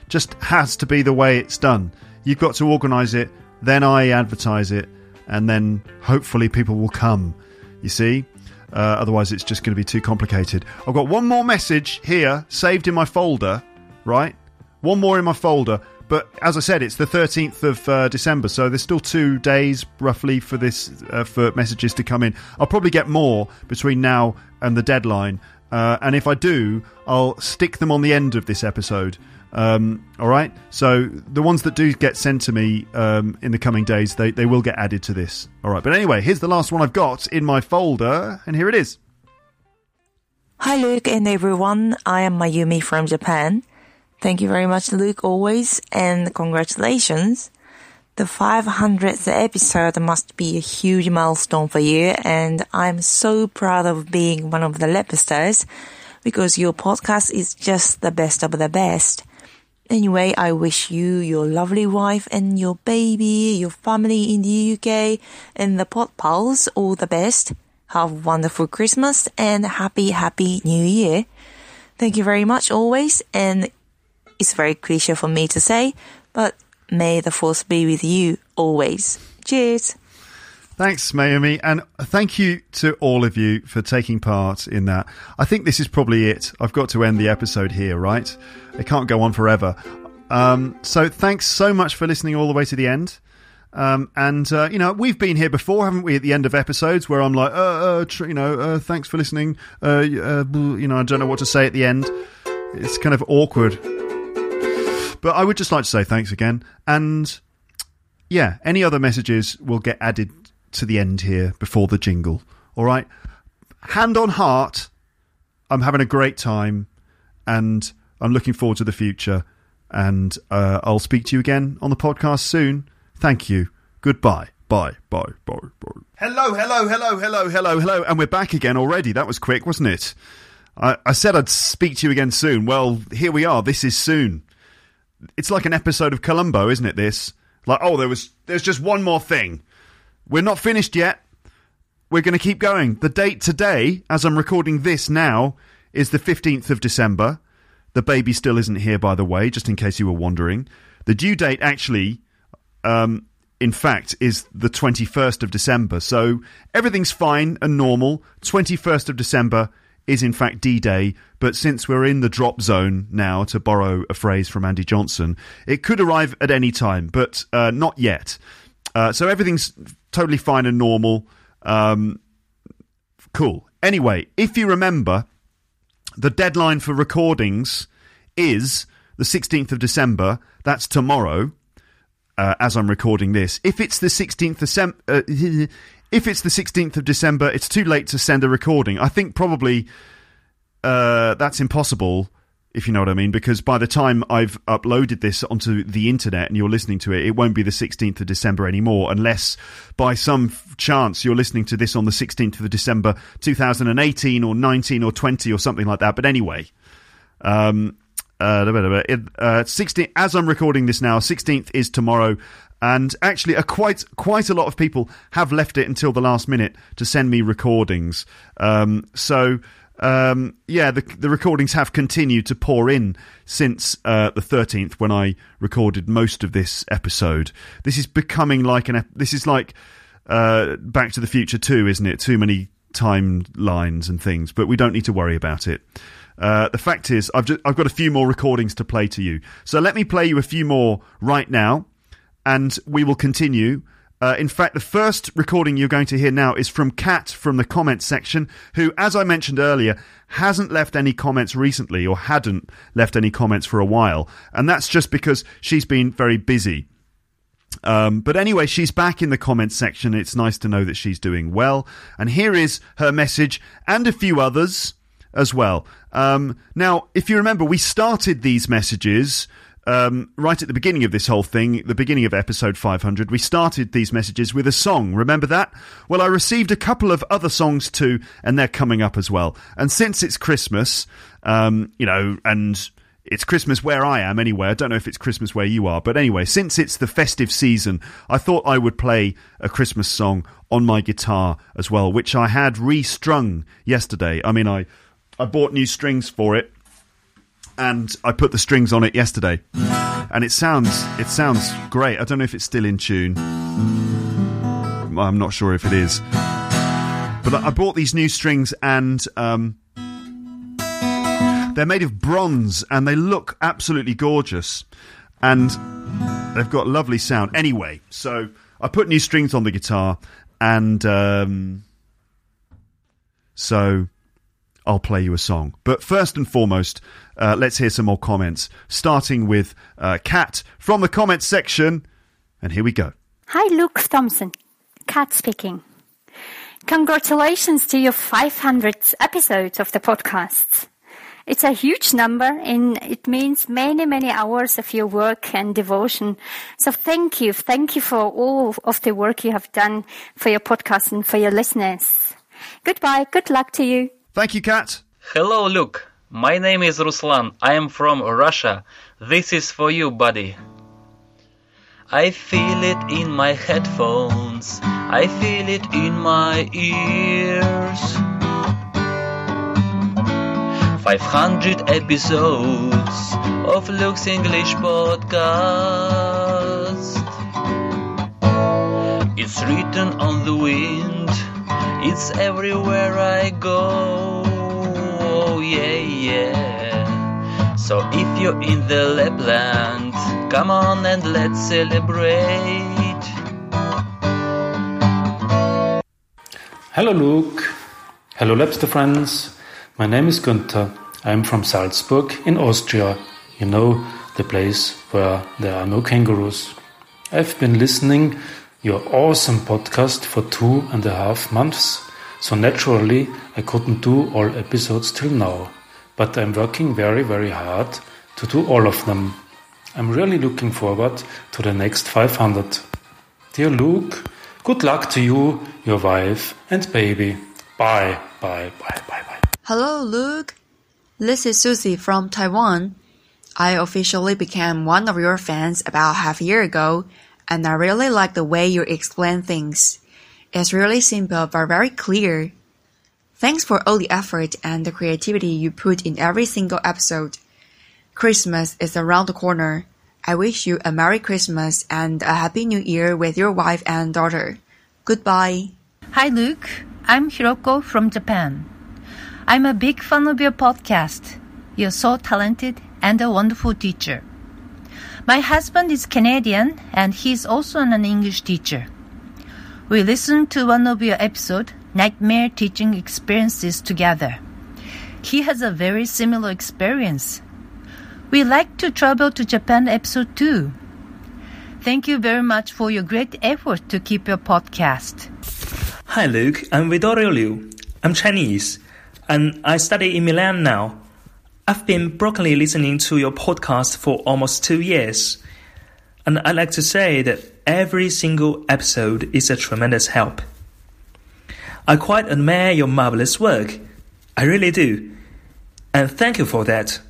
just has to be the way it's done. You've got to organise it, then I advertise it, and then hopefully people will come. You see. Uh, otherwise, it's just going to be too complicated. I've got one more message here saved in my folder, right? One more in my folder. But as I said, it's the 13th of uh, December, so there's still two days roughly for this uh, for messages to come in. I'll probably get more between now and the deadline, uh, and if I do, I'll stick them on the end of this episode. Um, all right, so the ones that do get sent to me um, in the coming days, they they will get added to this. All right, but anyway, here's the last one I've got in my folder, and here it is. Hi, Luke and everyone. I am Mayumi from Japan. Thank you very much, Luke, always, and congratulations. The 500th episode must be a huge milestone for you, and I'm so proud of being one of the LEPsters because your podcast is just the best of the best. Anyway, I wish you, your lovely wife, and your baby, your family in the UK, and the pot pals all the best. Have a wonderful Christmas and happy, happy New Year. Thank you very much always, and it's very cliche for me to say, but may the force be with you always. Cheers. Thanks, Mayumi, and thank you to all of you for taking part in that. I think this is probably it. I've got to end the episode here, right? It can't go on forever. Um, so thanks so much for listening all the way to the end. Um, and uh, you know we've been here before, haven't we? At the end of episodes, where I'm like, uh, uh tr- you know, uh, thanks for listening. Uh, uh, you know, I don't know what to say at the end. It's kind of awkward. But I would just like to say thanks again. And yeah, any other messages will get added to the end here before the jingle. All right. Hand on heart, I'm having a great time and I'm looking forward to the future. And uh, I'll speak to you again on the podcast soon. Thank you. Goodbye. Bye. Bye. Bye. Bye. Hello, hello, hello, hello, hello, hello. And we're back again already. That was quick, wasn't it? I, I said I'd speak to you again soon. Well, here we are. This is soon. It's like an episode of Columbo, isn't it? This like, oh, there was there's just one more thing. We're not finished yet. We're going to keep going. The date today, as I'm recording this now, is the 15th of December. The baby still isn't here, by the way, just in case you were wondering. The due date, actually, um, in fact, is the 21st of December. So everything's fine and normal. 21st of December is in fact D Day, but since we're in the drop zone now, to borrow a phrase from Andy Johnson, it could arrive at any time, but uh, not yet. Uh, so everything's totally fine and normal. Um, cool. Anyway, if you remember, the deadline for recordings is the 16th of December. That's tomorrow. Uh, as I'm recording this, if it's the 16th of December, uh, if it's the 16th of December, it's too late to send a recording. I think probably uh, that's impossible, if you know what I mean, because by the time I've uploaded this onto the internet and you're listening to it, it won't be the 16th of December anymore, unless by some chance you're listening to this on the 16th of December 2018 or 19 or 20 or something like that. But anyway, um, uh, uh, 16, as I'm recording this now, 16th is tomorrow. And actually, a quite quite a lot of people have left it until the last minute to send me recordings. Um, so um, yeah, the the recordings have continued to pour in since uh, the thirteenth, when I recorded most of this episode. This is becoming like an. This is like uh, Back to the Future two, isn't it? Too many timelines and things, but we don't need to worry about it. Uh, the fact is, I've just, I've got a few more recordings to play to you. So let me play you a few more right now and we will continue. Uh, in fact, the first recording you're going to hear now is from Kat from the comments section, who, as I mentioned earlier, hasn't left any comments recently or hadn't left any comments for a while. And that's just because she's been very busy. Um, but anyway, she's back in the comments section. It's nice to know that she's doing well. And here is her message and a few others as well. Um, now, if you remember, we started these messages um, right at the beginning of this whole thing, the beginning of episode 500. We started these messages with a song. Remember that? Well, I received a couple of other songs too, and they're coming up as well. And since it's Christmas, um, you know, and it's Christmas where I am anyway. I don't know if it's Christmas where you are, but anyway, since it's the festive season, I thought I would play a Christmas song on my guitar as well, which I had restrung yesterday. I mean, I I bought new strings for it, and I put the strings on it yesterday, and it sounds it sounds great. I don't know if it's still in tune. I'm not sure if it is, but I bought these new strings and. Um, they're made of bronze and they look absolutely gorgeous. And they've got lovely sound. Anyway, so I put new strings on the guitar and um, so I'll play you a song. But first and foremost, uh, let's hear some more comments, starting with uh, Kat from the comments section. And here we go. Hi, Luke Thompson. Kat speaking. Congratulations to your 500th episode of the podcast. It's a huge number and it means many, many hours of your work and devotion. So thank you. Thank you for all of the work you have done for your podcast and for your listeners. Goodbye. Good luck to you. Thank you, Kat. Hello, Luke. My name is Ruslan. I am from Russia. This is for you, buddy. I feel it in my headphones. I feel it in my ears. 500 episodes of Luke's English podcast. It's written on the wind, it's everywhere I go. Oh, yeah, yeah. So if you're in the Lapland, come on and let's celebrate. Hello, Luke. Hello, LEPster friends. My name is Günther. I am from Salzburg in Austria. You know, the place where there are no kangaroos. I've been listening your awesome podcast for two and a half months, so naturally I couldn't do all episodes till now. But I'm working very, very hard to do all of them. I'm really looking forward to the next 500. Dear Luke, good luck to you, your wife, and baby. Bye, bye, bye, bye, bye. Hello, Luke. This is Susie from Taiwan. I officially became one of your fans about half a year ago, and I really like the way you explain things. It's really simple but very clear. Thanks for all the effort and the creativity you put in every single episode. Christmas is around the corner. I wish you a Merry Christmas and a Happy New Year with your wife and daughter. Goodbye. Hi, Luke. I'm Hiroko from Japan. I'm a big fan of your podcast. You're so talented and a wonderful teacher. My husband is Canadian and he's also an English teacher. We listened to one of your episode, Nightmare Teaching Experiences, together. He has a very similar experience. We like to travel to Japan episode 2. Thank you very much for your great effort to keep your podcast. Hi, Luke. I'm Vittorio Liu. I'm Chinese and I study in Milan now. I've been brokenly listening to your podcast for almost two years, and I'd like to say that every single episode is a tremendous help. I quite admire your marvelous work. I really do. And thank you for that.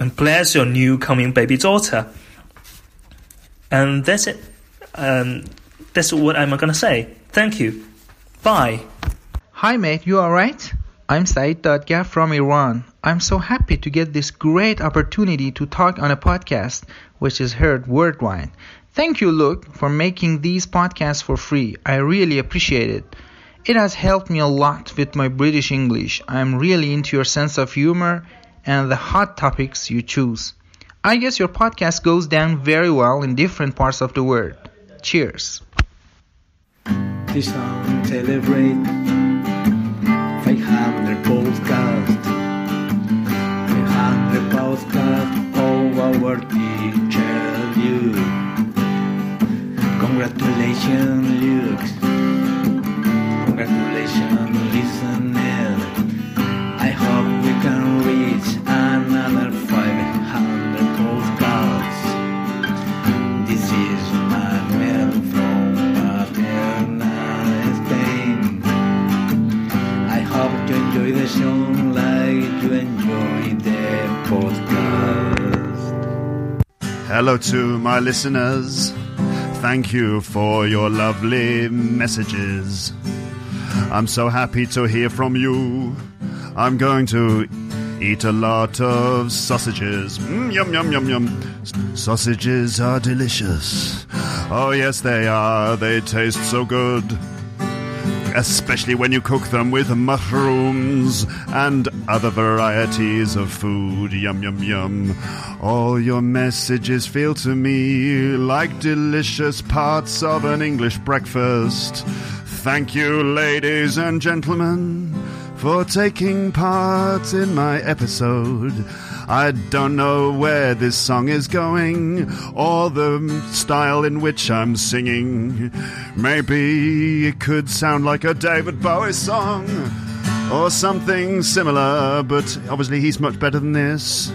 And bless your new coming baby daughter. And that's it. Um, that's what I'm gonna say. Thank you. Bye. Hi, mate. You alright? I'm Saeed Dadgar from Iran. I'm so happy to get this great opportunity to talk on a podcast which is heard worldwide. Thank you, Luke, for making these podcasts for free. I really appreciate it. It has helped me a lot with my British English. I'm really into your sense of humor and the hot topics you choose. I guess your podcast goes down very well in different parts of the world. Cheers. This celebrate 500 podcast 500 podcast of our teacher you Congratulations, Luke. Congratulations, listener. I hope show like you enjoy the podcast. Hello to my listeners. Thank you for your lovely messages. I'm so happy to hear from you. I'm going to eat a lot of sausages. Mm, yum, yum, yum, yum. Sausages are delicious. Oh, yes, they are. They taste so good. Especially when you cook them with mushrooms and other varieties of food. Yum, yum, yum. All your messages feel to me like delicious parts of an English breakfast. Thank you, ladies and gentlemen, for taking part in my episode. I don't know where this song is going or the style in which I'm singing. Maybe it could sound like a David Bowie song or something similar, but obviously he's much better than this.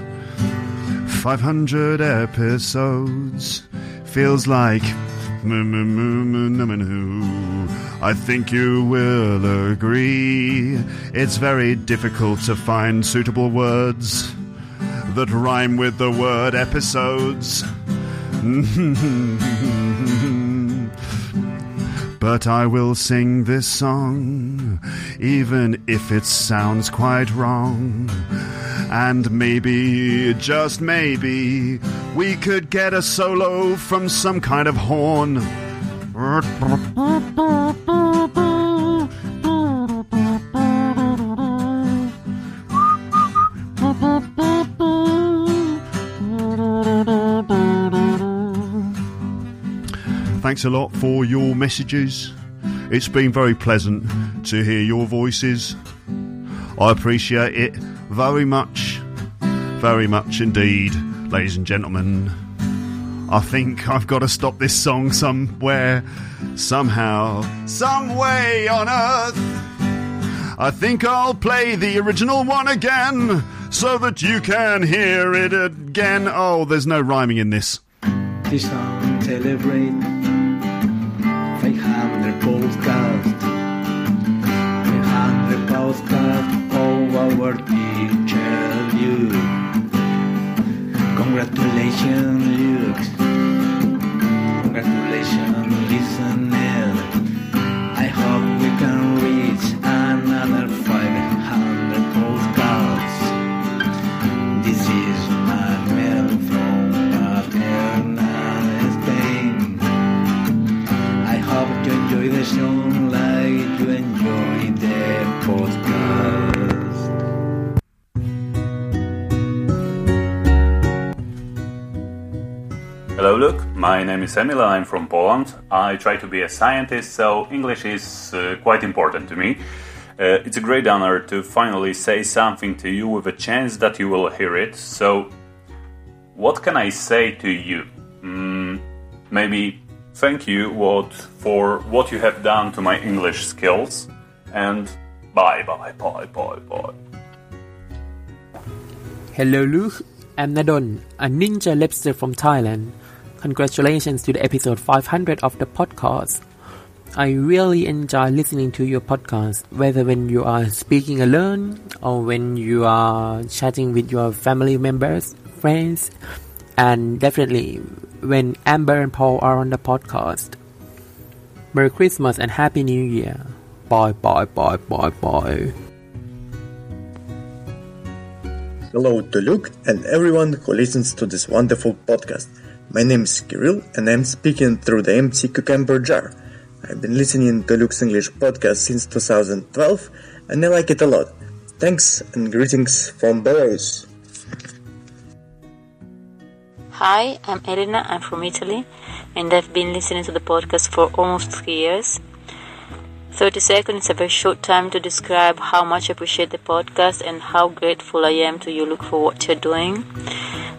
500 episodes feels like. I think you will agree. It's very difficult to find suitable words that rhyme with the word episodes. but I will sing this song, even if it sounds quite wrong. And maybe, just maybe, we could get a solo from some kind of horn. Thanks a lot for your messages. It's been very pleasant to hear your voices. I appreciate it very much, very much indeed, ladies and gentlemen. I think I've got to stop this song somewhere, somehow, some way on earth. I think I'll play the original one again so that you can hear it again. Oh, there's no rhyming in this. This song celebrate 500 podcast of our teacher Luke Congratulations Luke Congratulations listener. I hope we can reach another 500 postcards This is Manuel from Paterna, Spain. I hope you enjoy the show Hello, Luke. My name is Emil. I'm from Poland. I try to be a scientist, so English is uh, quite important to me. Uh, it's a great honor to finally say something to you with a chance that you will hear it. So, what can I say to you? Mm, maybe thank you what, for what you have done to my English skills, and bye, bye, bye, bye, bye. Hello, Luke. I'm Nadon, a ninja LEPster from Thailand. Congratulations to the episode 500 of the podcast. I really enjoy listening to your podcast, whether when you are speaking alone or when you are chatting with your family members, friends, and definitely when Amber and Paul are on the podcast. Merry Christmas and Happy New Year. Bye, bye, bye, bye, bye. Hello to Luke and everyone who listens to this wonderful podcast. My name is Kirill and I'm speaking through the empty cucumber jar. I've been listening to Luke's English podcast since 2012 and I like it a lot. Thanks and greetings from Belarus. Hi, I'm Elena. I'm from Italy, and I've been listening to the podcast for almost three years. 30 seconds is a very short time to describe how much I appreciate the podcast and how grateful I am to you, Look, for what you're doing.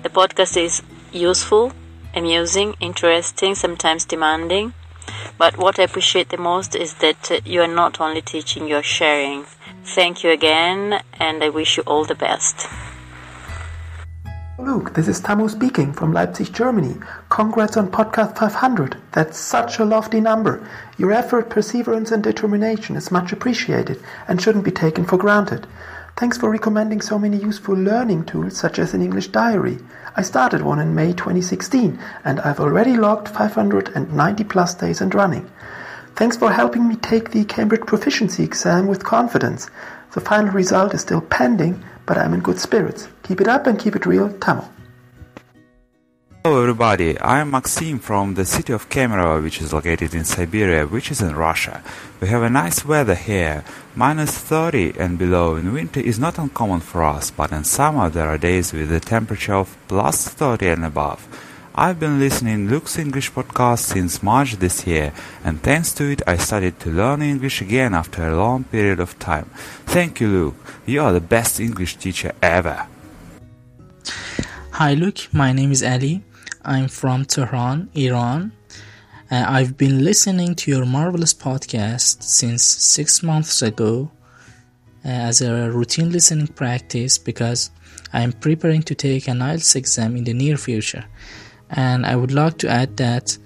The podcast is useful, amusing, interesting, sometimes demanding. But what I appreciate the most is that you are not only teaching, you are sharing. Thank you again, and I wish you all the best. Luke, this is Tamu speaking from Leipzig, Germany. Congrats on podcast 500. That's such a lofty number. Your effort, perseverance, and determination is much appreciated and shouldn't be taken for granted. Thanks for recommending so many useful learning tools such as an English diary. I started one in May 2016 and I've already logged 590 plus days and running. Thanks for helping me take the Cambridge Proficiency exam with confidence. The final result is still pending, but I'm in good spirits. Keep it up and keep it real, Tamo. Hello everybody, I'm Maxim from the city of Kemerovo, which is located in Siberia, which is in Russia. We have a nice weather here, minus 30 and below in winter is not uncommon for us, but in summer there are days with a temperature of plus 30 and above. I've been listening Luke's English podcast since March this year, and thanks to it I started to learn English again after a long period of time. Thank you Luke, you are the best English teacher ever. Hi Luke, my name is Ali. I'm from Tehran, Iran. Uh, I've been listening to your marvelous podcast since six months ago uh, as a routine listening practice because I'm preparing to take an IELTS exam in the near future. And I would like to add that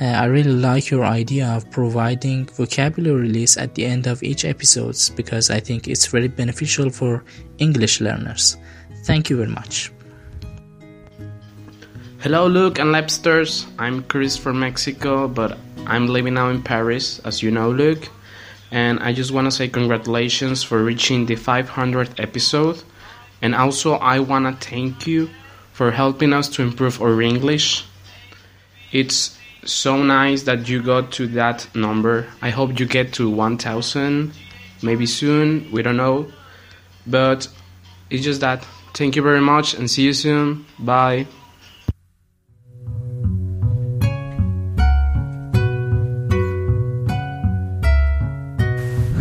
uh, I really like your idea of providing vocabulary lists at the end of each episodes because I think it's very beneficial for English learners. Thank you very much. Hello, Luke and LEPsters. I'm Chris from Mexico, but I'm living now in Paris, as you know, Luke. And I just want to say congratulations for reaching the 500th episode. And also, I want to thank you for helping us to improve our English. It's so nice that you got to that number. I hope you get to 1000, maybe soon, we don't know. But it's just that. Thank you very much and see you soon. Bye.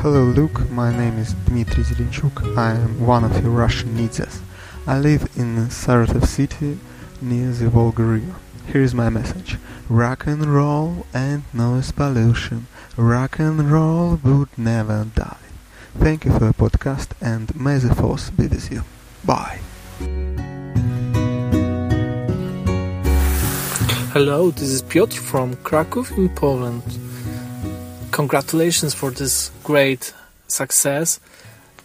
Hello Luke, my name is Dmitry Zelenchuk. I am one of your Russian ninjas. I live in Saratov city near the Volga River. Here is my message. Rock and roll and noise pollution. Rock and roll would never die. Thank you for your podcast and may the force be with you. Bye. Hello, this is Piotr from Krakow in Poland congratulations for this great success.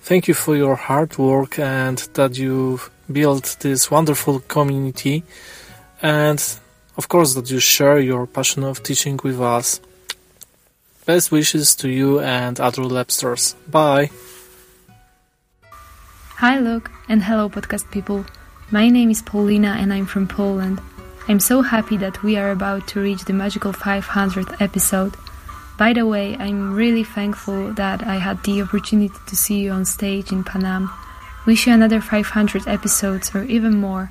Thank you for your hard work and that you built this wonderful community. And of course, that you share your passion of teaching with us. Best wishes to you and other LEPsters. Bye. Hi, Luke, and hello, podcast people. My name is Paulina, and I'm from Poland. I'm so happy that we are about to reach the magical 500th episode. By the way, I'm really thankful that I had the opportunity to see you on stage in Panam. Wish you another 500 episodes or even more.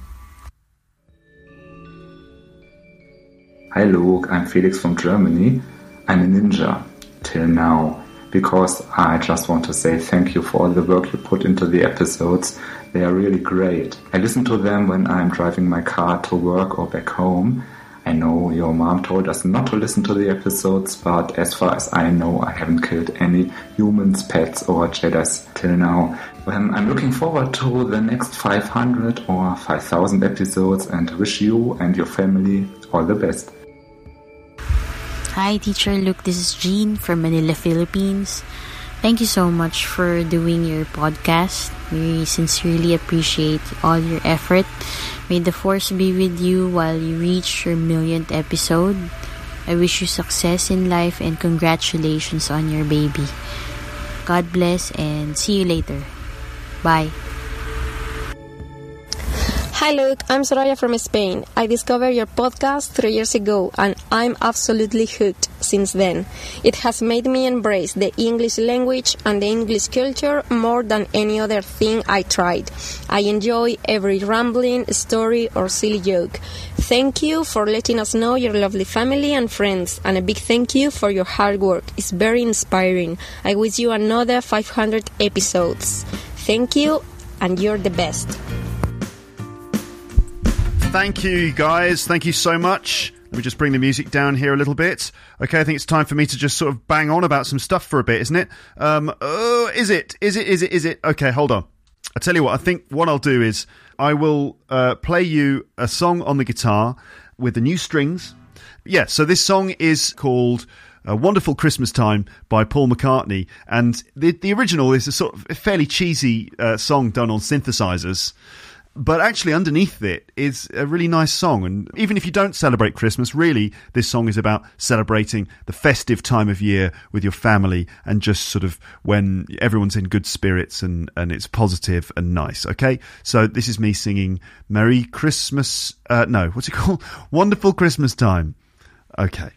Hi Luke, I'm Felix from Germany. I'm a ninja till now because I just want to say thank you for all the work you put into the episodes. They are really great. I listen to them when I'm driving my car to work or back home I know your mom told us not to listen to the episodes, but as far as I know, I haven't killed any humans, pets, or Jedis till now. And I'm looking forward to the next 500 or 5000 episodes and wish you and your family all the best. Hi, teacher Luke. This is Jean from Manila, Philippines. Thank you so much for doing your podcast. We sincerely appreciate all your effort. May the force be with you while you reach your millionth episode. I wish you success in life and congratulations on your baby. God bless and see you later. Bye. Hi, Luke. I'm Soraya from Spain. I discovered your podcast three years ago, and I'm absolutely hooked since then. It has made me embrace the English language and the English culture more than any other thing I tried. I enjoy every rambling, story, or silly joke. Thank you for letting us know your lovely family and friends, and a big thank you for your hard work. It's very inspiring. I wish you another 500 episodes. Thank you, and you're the best. Thank you, guys. Thank you so much. Let me just bring the music down here a little bit. Okay, I think it's time for me to just sort of bang on about some stuff for a bit, isn't it? Um, oh, is it? Is it? Is it? Is it? Okay, hold on. I tell you what. I think what I'll do is I will uh, play you a song on the guitar with the new strings. Yeah. So this song is called. A Wonderful Christmas Time by Paul McCartney. And the, the original is a sort of a fairly cheesy uh, song done on synthesizers but actually underneath it is a really nice song. And even if you don't celebrate christmas really this song is about celebrating the festive time of year with your family and just sort of when everyone's in good spirits and and it's positive and nice okay? So this is me singing merry christmas uh, no what's it called? Wonderful christmas time. Okay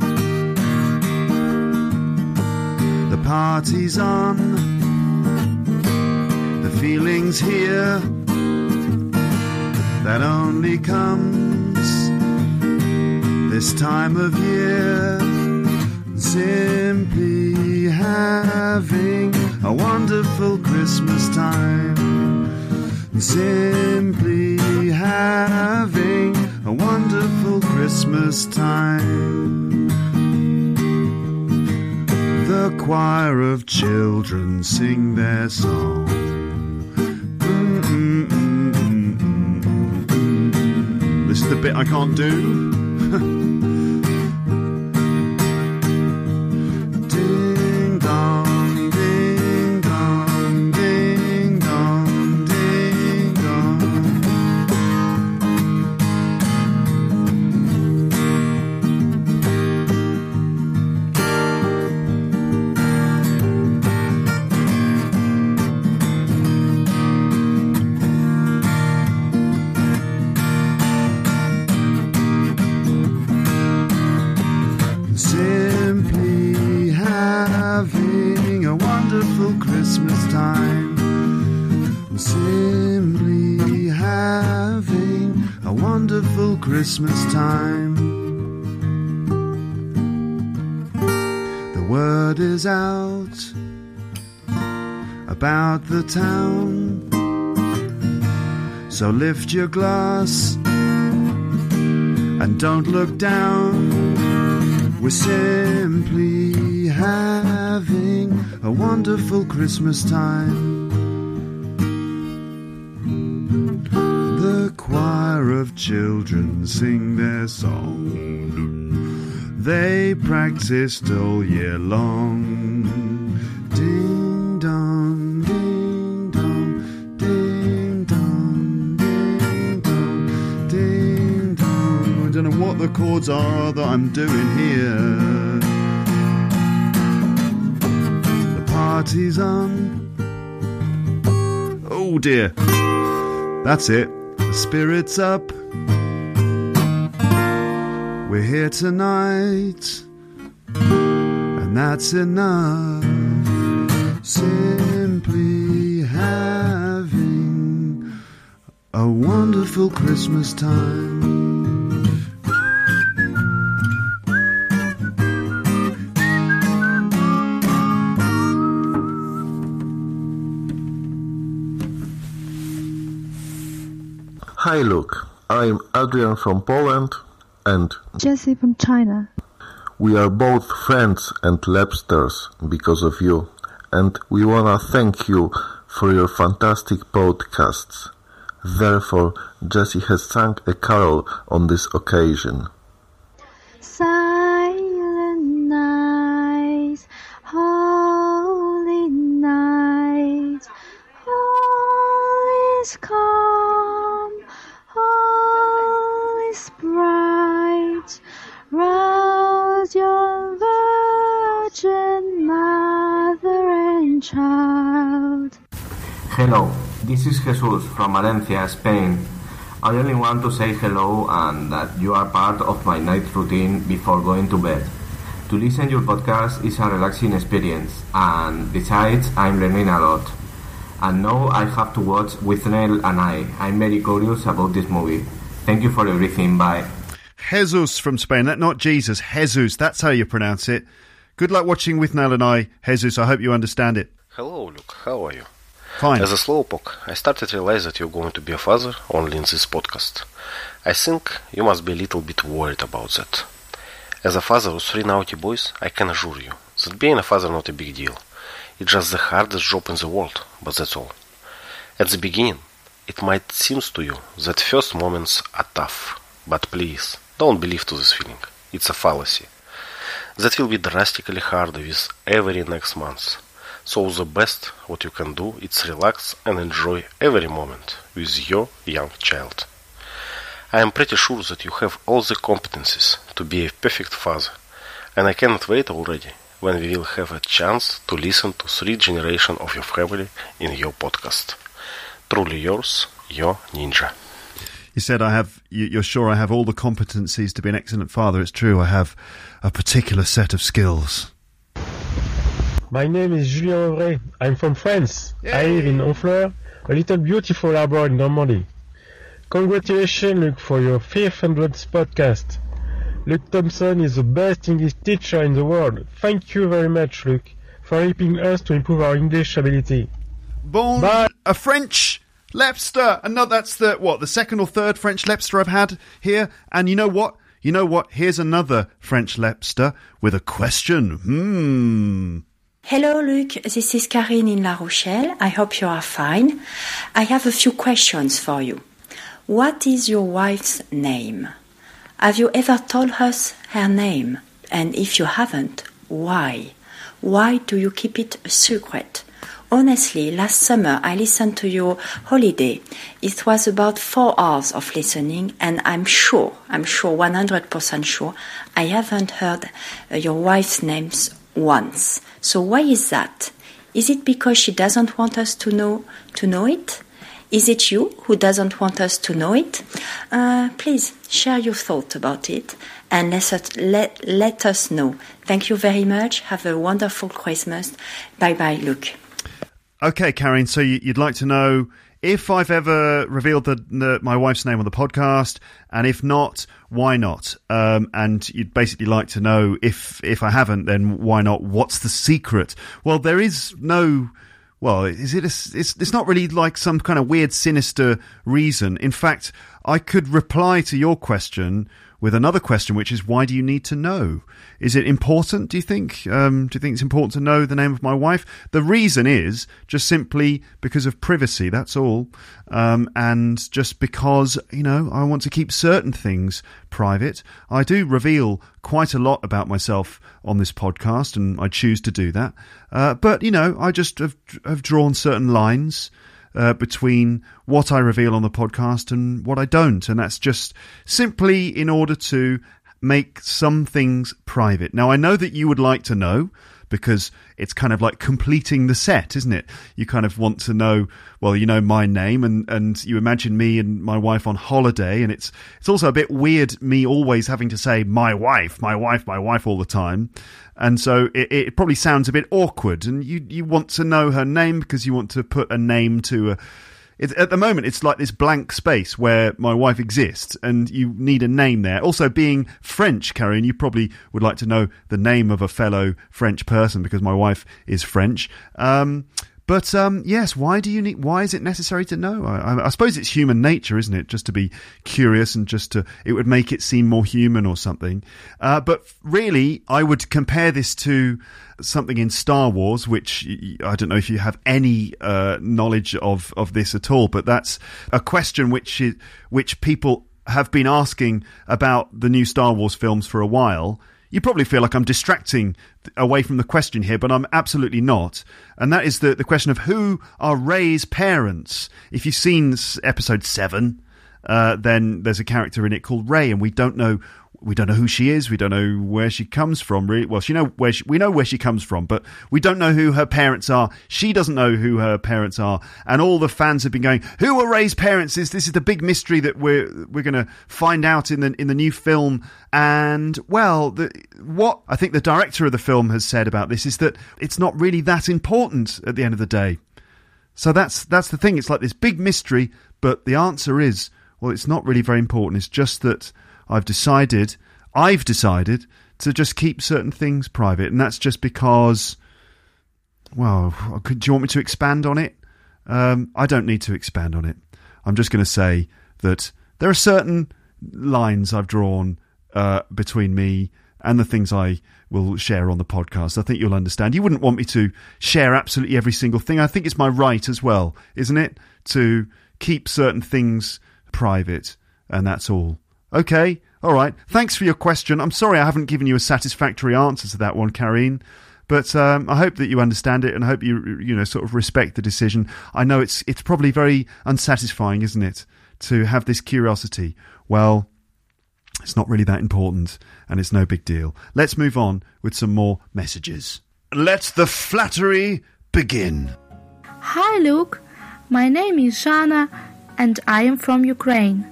The party's on, the feeling's here that only comes this time of year. Simply having a wonderful Christmas time. Simply having a wonderful Christmas time. The choir of children sing their song. This is the bit I can't do. Christmas time. The word is out about the town. So lift your glass and don't look down. We're simply having a wonderful Christmas time. Children sing their song. They practiced all year long. Ding dong, ding dong, ding dong, ding dong, ding dong. I don't know what the chords are that I'm doing here. The party's on. Oh dear. That's it. The spirit's up. We're here tonight. And that's enough. Simply having a wonderful Christmas time. Hi, Luke. I'm Adrian from Poland, and Jesse from China. we are both friends and LEPsters because of you. And we wanna thank you for your fantastic podcasts. Therefore, Jesse has sung a carol on this occasion. Silent night, holy night, all is calm, child. Hello, this is Jesus from Valencia, Spain. I only want to say hello and that you are part of my night routine before going to bed. To listen to your podcast is a relaxing experience and besides I'm learning a lot. And now I have to watch Withnail and I. I'm very curious about this movie. Thank you for everything. Bye. Jesus from Spain. That not Jesus, Jesus. That's how you pronounce it. Good luck watching Withnail and I, Jesus. I hope you understand it. Hello, Luke. How are you? Fine. As a slowpoke, I started to realize that you're going to be a father only in this podcast. I think you must be a little bit worried about that. As a father of three naughty boys, I can assure you that being a father not a big deal. It's just the hardest job in the world, but that's all. At the beginning, it might seem to you that first moments are tough, but please, don't believe to this feeling. It's a fallacy. That will be drastically harder with every next month. So the best what you can do is relax and enjoy every moment with your young child. I am pretty sure that you have all the competencies to be a perfect father, and I cannot wait already when we will have a chance to listen to three generations of your family in your podcast. Truly yours, your ninja. You said I have. you- You're sure I have all the competencies to be an excellent father. It's true. I have a particular set of skills. My name is Julien Auvray. I'm from France. I live in Honfleur, a little beautiful harbor in Normandy. Congratulations, Luke, for your 500th podcast. Luke Thompson is the best English teacher in the world. Thank you very much, Luke, for helping us to improve our English ability. Born a French LEPster, and no, that's the what the second or third French LEPster I've had here. And you know what? You know what? Here's another French LEPster with a question. Hmm. Hello, Luc. This is Karine in La Rochelle. I hope you are fine. I have a few questions for you. What is your wife's name? Have you ever told us her name? And if you haven't, why? Why do you keep it a secret? Honestly, last summer I listened to your holiday. It was about four hours of listening, and I'm sure, I'm sure, 100% sure, I haven't heard uh, your wife's names once. So why is that? Is it because she doesn't want us to know to know it? Is it you who doesn't want us to know it? Uh, please share your thought about it and let us, let, let us know. Thank you very much. Have a wonderful Christmas. Bye bye, Luke. Okay, Karen. So you- you'd like to know if I've ever revealed the, the, my wife's name on the podcast, and if not, why not? Um, and you'd basically like to know if if I haven't, then why not? What's the secret? Well, there is no. Well, is it? A, it's it's not really like some kind of weird, sinister reason. In fact, I could reply to your question with another question, which is why do you need to know? Is it important? Do you think? Um, do you think it's important to know the name of my wife? The reason is just simply because of privacy. That's all, um, and just because you know I want to keep certain things private. I do reveal quite a lot about myself on this podcast, and I choose to do that. Uh, but you know, I just have, have drawn certain lines uh, between what I reveal on the podcast and what I don't. And that's just simply in order to make some things private. Now, I know that you would like to know because it's kind of like completing the set, isn't it? You kind of want to know, well, you know my name and, and you imagine me and my wife on holiday and it's it's also a bit weird me always having to say my wife, my wife, my wife all the time. And so it, it probably sounds a bit awkward and you you want to know her name because you want to put a name to a it, at the moment, it's like this blank space where my wife exists, and you need a name there. Also, being French, Karen, you probably would like to know the name of a fellow French person because my wife is French. Um, but um, yes, why do you need? Why is it necessary to know? I, I- suppose it's human nature, isn't it? Just to be curious and just to it would make it seem more human or something. Uh, but really, I would compare this to something in Star Wars, which I don't know if you have any uh, knowledge of of this at all. But that's a question which is, which people have been asking about the new Star Wars films for a while. You probably feel like I'm distracting away from the question here, but I'm absolutely not. And that is the, the question of who are Rey's parents. If you've seen episode seven, uh, then there's a character in it called Rey, and we don't know we don't know who she is. We don't know where she comes from. Well, she know where she, we know where she comes from, but we don't know who her parents are. She doesn't know who her parents are, and all the fans have been going, "Who are Rey's parents?" Is this is the big mystery that we're we're going to find out in the in the new film? And well, the, what I think the director of the film has said about this is that it's not really that important at the end of the day. So that's that's the thing. It's like this big mystery, but the answer is well, it's not really very important. It's just that I've decided, I've decided to just keep certain things private, and that's just because. Well, do you want me to expand on it? Um, I don't need to expand on it. I'm just going to say that there are certain lines I've drawn uh, between me and the things I will share on the podcast. I think you'll understand. You wouldn't want me to share absolutely every single thing. I think it's my right as well, isn't it, to keep certain things private, and that's all. Okay, all right. Thanks for your question. I'm sorry I haven't given you a satisfactory answer to that one, Karine. But um, I hope that you understand it, and I hope you you know sort of respect the decision. I know it's it's probably very unsatisfying, isn't it, to have this curiosity. Well, it's not really that important, and it's no big deal. Let's move on with some more messages. Let the flattery begin. Hi, Luke. My name is Shana, and I am from Ukraine.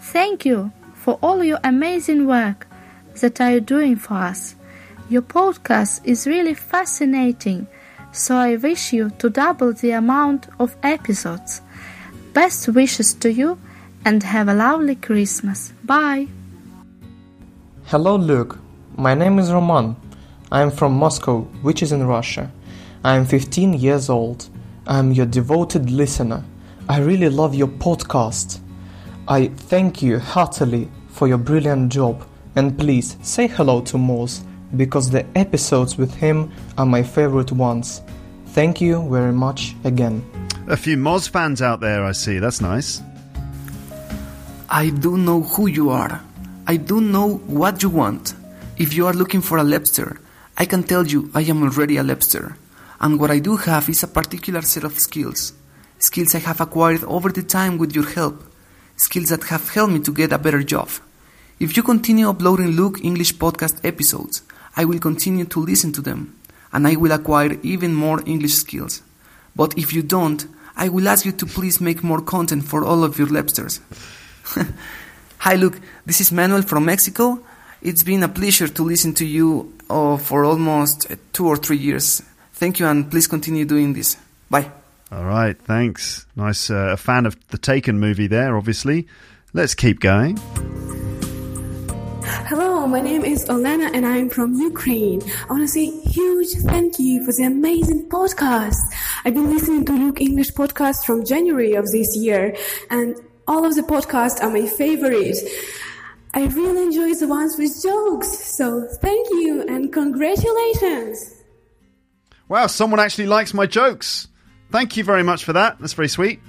Thank you for all your amazing work that are doing for us. Your podcast is really fascinating, so I wish you to double the amount of episodes. Best wishes to you and have a lovely Christmas. Bye. Hello, Luke. My name is Roman. I am from Moscow, which is in Russia. I am 15 years old. I am your devoted listener. I really love your podcast. I thank you heartily for your brilliant job and please say hello to Moz because the episodes with him are my favorite ones. Thank you very much again. A few Moz fans out there, I see. That's nice. I do know who you are. I do know what you want. If you are looking for a LEPster, I can tell you I am already a LEPster. And what I do have is a particular set of skills skills I have acquired over the time with your help, skills that have helped me to get a better job. If you continue uploading Luke English podcast episodes, I will continue to listen to them, and I will acquire even more English skills. But if you don't, I will ask you to please make more content for all of your LEPsters. Hi, Luke. This is Manuel from Mexico. It's been a pleasure to listen to you uh, for almost two or three years. Thank you, and please continue doing this. Bye. All right, thanks. Nice. Uh, a fan of the Taken movie there, obviously. Let's keep going. Hello, my name is Olena and I'm from Ukraine. I want to say huge thank you for the amazing podcast. I've been listening to Luke English podcast from January of this year and all of the podcasts are my favorite. I really enjoy the ones with jokes. So thank you and congratulations. Wow, someone actually likes my jokes. Thank you very much for that. That's very sweet.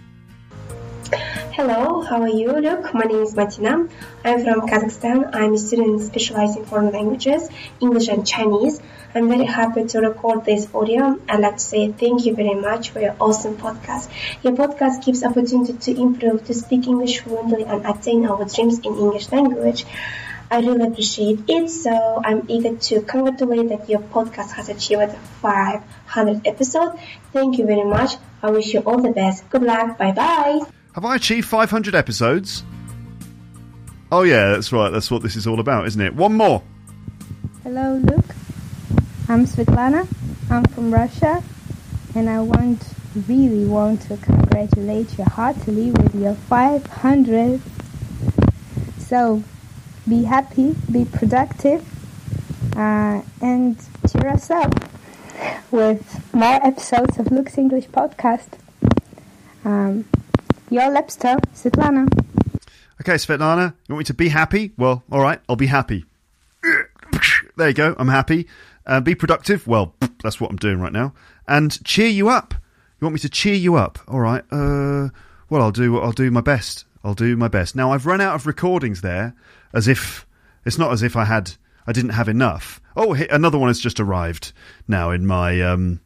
Hello, how are you, Luke? My name is Martina. I'm from Kazakhstan. I'm a student specializing in foreign languages, English and Chinese. I'm very happy to record this audio. I'd like to say thank you very much for your awesome podcast. Your podcast gives opportunity to improve, to speak English fluently and attain our dreams in English language. I really appreciate it, so I'm eager to congratulate that your podcast has achieved 500 episodes. Thank you very much. I wish you all the best. Good luck. Bye bye. Have I achieved 500 episodes? Oh, yeah, that's right. That's what this is all about, isn't it? One more. Hello, Luke. I'm Svetlana. I'm from Russia, and I want really want to congratulate you heartily with your 500. So, be happy, be productive, uh, and cheer us up with more episodes of Luke's English podcast. Um, your LEPster, Svetlana. Okay, Svetlana, you want me to be happy? Well, all right, I'll be happy. There you go, I'm happy. Uh, be productive? Well, that's what I'm doing right now. And cheer you up. You want me to cheer you up? All right. Uh, well, I'll do. I'll do my best. I'll do my best. Now I've run out of recordings there, as if it's not as if I had. I didn't have enough. Oh, another one has just arrived now in my um,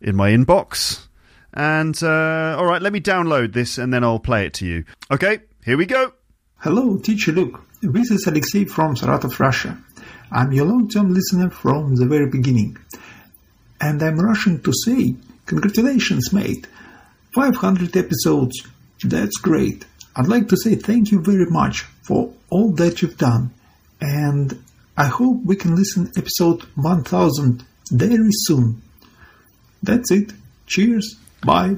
in my inbox. And uh, all right, let me download this and then I'll play it to you. Okay, here we go. Hello, teacher Luke. This is Alexei from Saratov, Russia. I'm your long-term listener from the very beginning. And I'm rushing to say, congratulations, mate. 500 episodes. That's great. I'd like to say thank you very much for all that you've done. And I hope we can listen episode 1000 very soon. That's it. Cheers. Bye.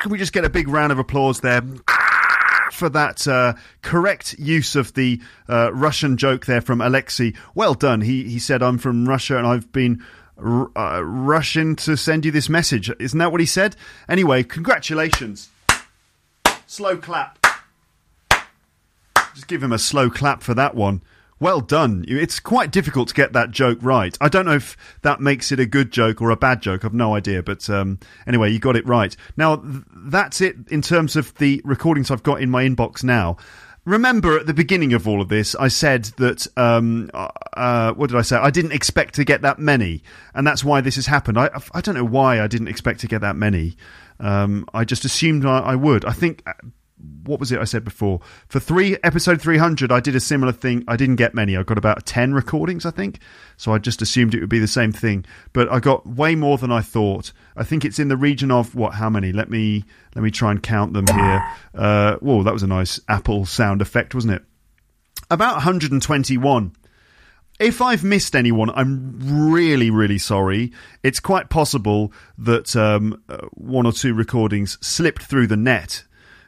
Can we just get a big round of applause there? For that uh, correct use of the uh, Russian joke there from Alexei. Well done. He he said, I'm from Russia and I've been uh, rushing to send you this message. Isn't that what he said? Anyway, congratulations. Slow clap. Just give him a slow clap for that one. Well done. It's quite difficult to get that joke right. I don't know if that makes it a good joke or a bad joke. I've no idea. But um, anyway, you got it right. Now, th- that's it in terms of the recordings I've got in my inbox now. Remember at the beginning of all of this, I said that, um, uh, what did I say? I didn't expect to get that many. And that's why this has happened. I, I don't know why I didn't expect to get that many. Um, I just assumed I, I would. I think what was it I said before? For three episode three hundred, I did a similar thing. I didn't get many. I got about ten recordings, I think. So I just assumed it would be the same thing, but I got way more than I thought. I think it's in the region of what? How many? Let me let me try and count them here. Uh, whoa, that was a nice Apple sound effect, wasn't it? About 121. If I've missed anyone, I'm really, really sorry. It's quite possible that um, uh, one or two recordings slipped through the net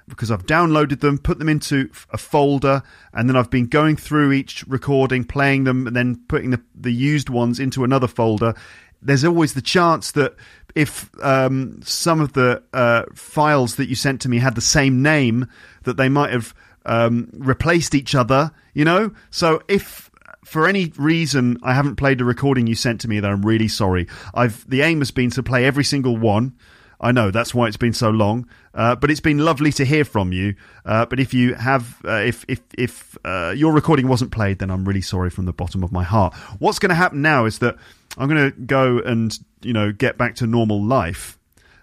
because I've downloaded them, put them into a folder, and then I've been going through each recording, playing them, and then putting the, the used ones into another folder. There's always the chance that if um, some of the uh, files that you sent to me had the same name, that they might have um, replaced each other, you know? So if for any reason I haven't played a recording you sent to me, then I'm really sorry. I've the aim has been to play every single one. I know that's why it's been so long, uh, but it's been lovely to hear from you. Uh, but if you have, uh, if if if uh, your recording wasn't played, then I'm really sorry from the bottom of my heart. What's going to happen now is that I'm going to go and you know get back to normal life.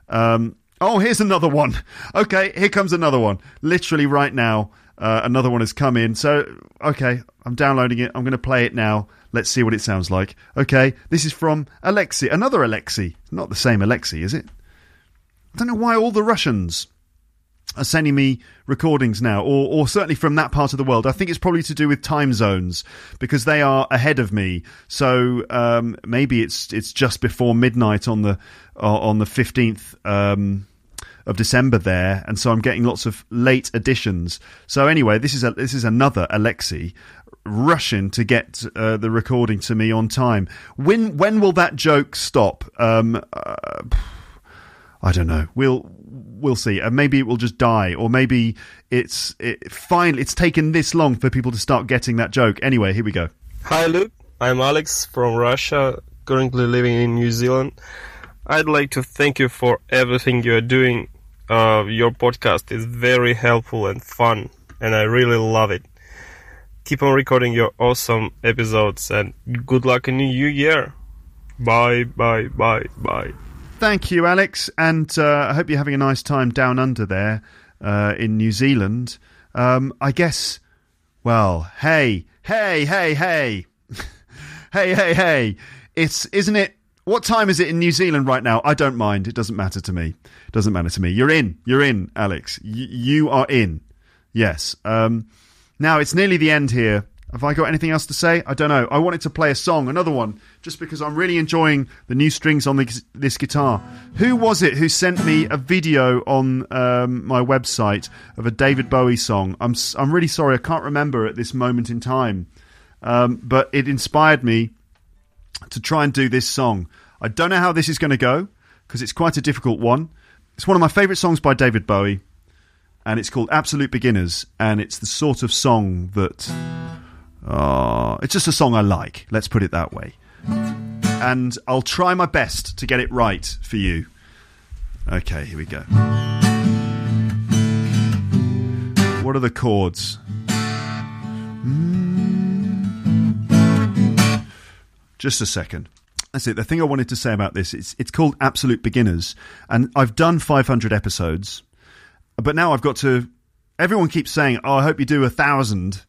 Um, oh, here's another one. Okay, here comes another one. Literally right now, uh, another one has come in. So okay, I'm downloading it. I'm going to play it now. Let's see what it sounds like. Okay, this is from Alexei, another Alexei. Not the same Alexei, is it? I don't know why all the Russians are sending me recordings now, or, or certainly from that part of the world. I think it's probably to do with time zones because they are ahead of me. So um, maybe it's it's just before midnight on the uh, on the fifteenth. Um, of December there, and so I'm getting lots of late additions. So anyway, this is a, this is another Alexei rushing to get uh, the recording to me on time. When when will that joke stop? Um, uh, I don't know. We'll we'll see. And maybe it will just die, or maybe it's it, fine. It's taken this long for people to start getting that joke. Anyway, here we go. Hi, Luke. I'm Alex from Russia, currently living in New Zealand. I'd like to thank you for everything you are doing. Uh, your podcast is very helpful and fun, and I really love it. Keep on recording your awesome episodes, and good luck in the new year. Bye, bye, bye, bye. Thank you, Alex, and uh, I hope you're having a nice time down under there uh, in New Zealand. Um, I guess, well, hey, hey, hey, hey, hey, hey, hey. It's isn't it? What time is it in New Zealand right now? I don't mind. It doesn't matter to me. It doesn't matter to me. You're in. You're in, Alex. Y- you are in. Yes. Um, now it's nearly the end here have I got anything else to say? I don't know. I wanted to play a song, another one, just because I'm really enjoying the new strings on this, this guitar. Who was it who sent me a video on um, my website of a David Bowie song? I'm I'm really sorry, I can't remember at this moment in time, um, but it inspired me to try and do this song. I don't know how this is going to go because it's quite a difficult one. It's one of my favourite songs by David Bowie, and it's called Absolute Beginners, and it's the sort of song that uh, it's just a song I like, let's put it that way. And I'll try my best to get it right for you. Okay, here we go. What are the chords? Just a second. That's it. The thing I wanted to say about this it's it's called Absolute Beginners, and I've done 500 episodes, but now I've got to. Everyone keeps saying, "Oh, I hope you do a thousand.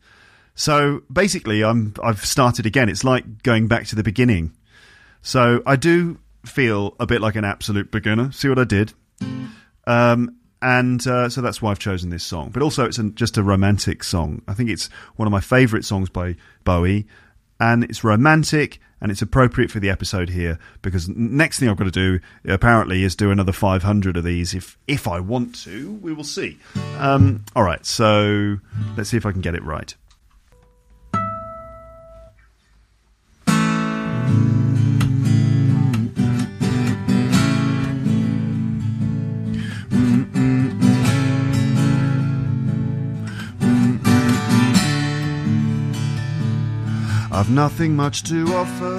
So basically, I'm I've started again. It's like going back to the beginning. So I do feel a bit like an absolute beginner. See what I did? Um, and uh, so that's why I've chosen this song. But also, it's an, just a romantic song. I think it's one of my favourite songs by Bowie, and it's romantic and it's appropriate for the episode here because next thing I've got to do apparently is do another 500 of these if if I want to. We will see. Um, all right, so let's see if I can get it right. I've nothing much to offer.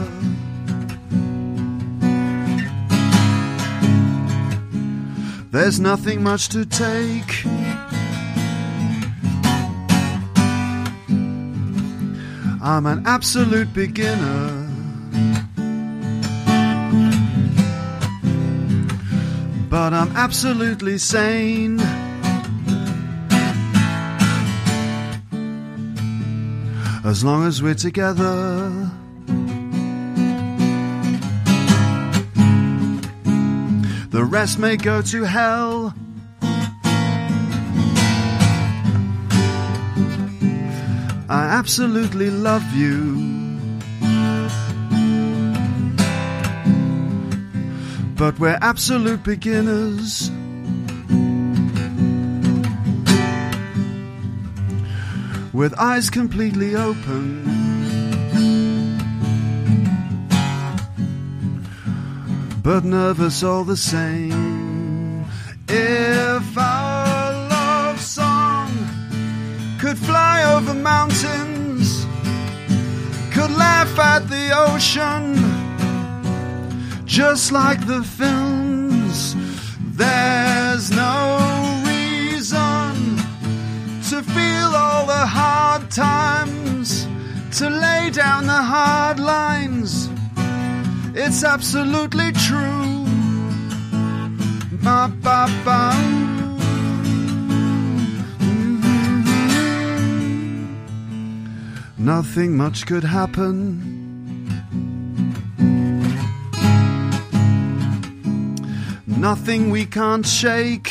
There's nothing much to take. I'm an absolute beginner. But I'm absolutely sane. As long as we're together. The rest may go to hell. I absolutely love you. But we're absolute beginners. With eyes completely open. But nervous all the same. If our love song could fly over mountains, could laugh at the ocean, just like the films, there's no the hard times, to lay down the hard lines. It's absolutely true. Ba ba ba. Mm-hmm. Nothing much could happen. Nothing we can't shake.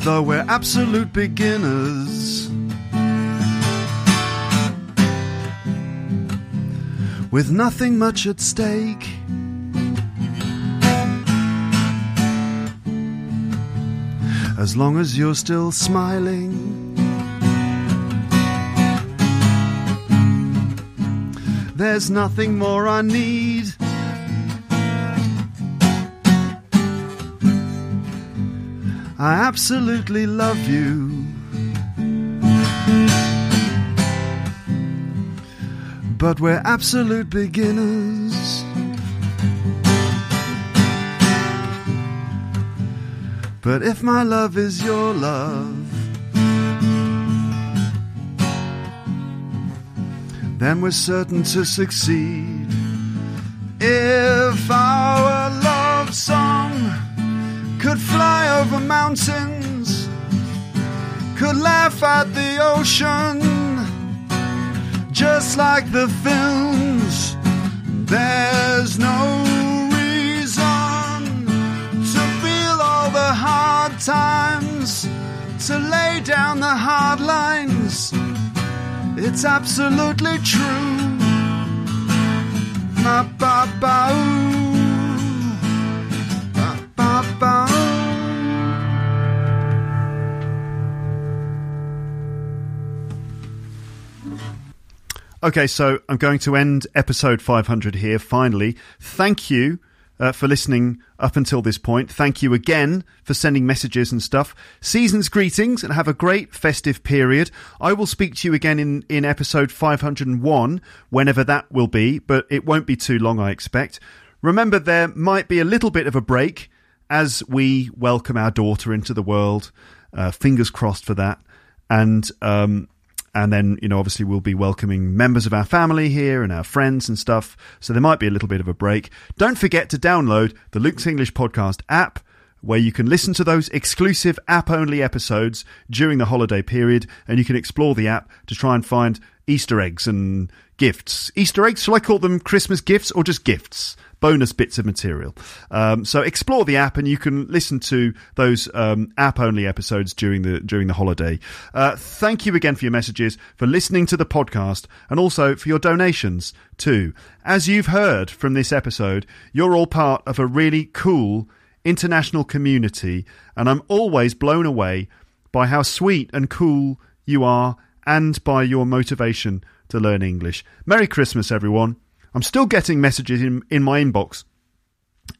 Though we're absolute beginners. With nothing much at stake. As long as you're still smiling. There's nothing more I need. I absolutely love you. But we're absolute beginners. But if my love is your love, then we're certain to succeed. If our love song could fly over mountains, could laugh at the ocean, just like the films. There's no reason to feel all the hard times, to lay down the hard lines. It's absolutely true. Ma ba ba ooh. Okay, so I'm going to end episode 500 here finally. Thank you uh, for listening up until this point. Thank you again for sending messages and stuff. Season's greetings and have a great festive period. I will speak to you again in, in episode 501, whenever that will be, but it won't be too long, I expect. Remember, there might be a little bit of a break as we welcome our daughter into the world. Uh, fingers crossed for that. And um, and then you know obviously we'll be welcoming members of our family here and our friends and stuff. So there might be a little bit of a break. Don't forget to download the luke's english podcast app where you can listen to those exclusive app only episodes during the holiday period. And you can explore the app to try and find easter eggs and gifts. Easter eggs shall i call them christmas gifts or just gifts bonus bits of material. Um, so explore the app, and you can listen to those um, app-only episodes during the during the holiday. Uh, thank you again for your messages, for listening to the podcast, and also for your donations too. As you've heard from this episode, you're all part of a really cool international community, and I'm always blown away by how sweet and cool you are, and by your motivation to learn English. Merry Christmas, everyone. I'm still getting messages in, in my inbox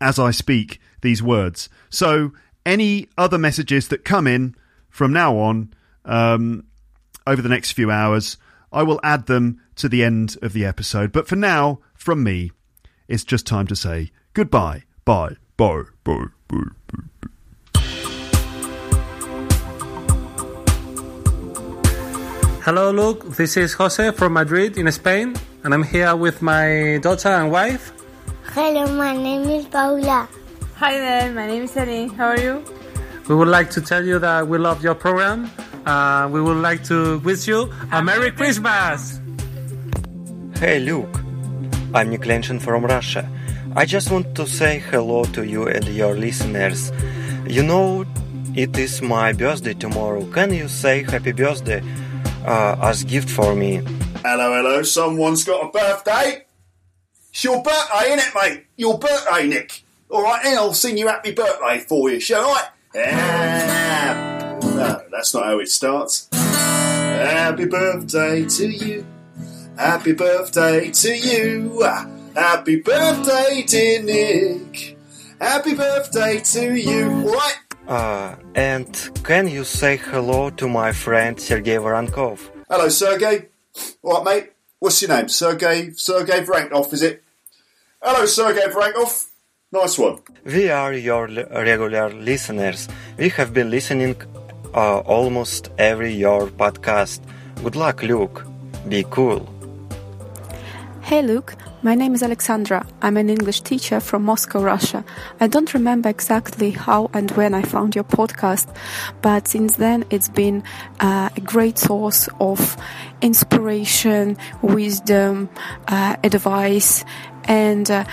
as I speak these words. So, any other messages that come in from now on um, over the next few hours, I will add them to the end of the episode. But for now, from me, it's just time to say goodbye. Bye. Bye. Bye. Bye. bye. Hello, Luke. This is Jose from Madrid in Spain, and I'm here with my daughter and wife. Hello, my name is Paula. Hi there, my name is Annie. How are you? We would like to tell you that we love your program. Uh, we would like to wish you a Merry Christmas. Hey, Luke. I'm Nick from Russia. I just want to say hello to you and your listeners. You know, it is my birthday tomorrow. Can you say happy birthday? uh, as gift for me. Hello, hello. Someone's got a birthday. It's your birthday, isn't it, mate? Your birthday, Nick. All right, then I'll sing you happy birthday for you, shall I? Ah, no, that's not how it starts. Happy birthday to you. Happy birthday to you. Happy birthday, dear Nick. Happy birthday to you. All right. Uh, and can you say hello to my friend Sergei Voronkov? Hello, Sergei. All right, mate. What's your name? Sergey Sergey Voronkov, is it? Hello, Sergey Voronkov. Nice one. We are your regular listeners. We have been listening uh, almost every your podcast. Good luck, Luke. Be cool. Hey, Luke. My name is Alexandra. I'm an English teacher from Moscow, Russia. I don't remember exactly how and when I found your podcast, but since then it's been uh, a great source of inspiration, wisdom, uh, advice, and uh,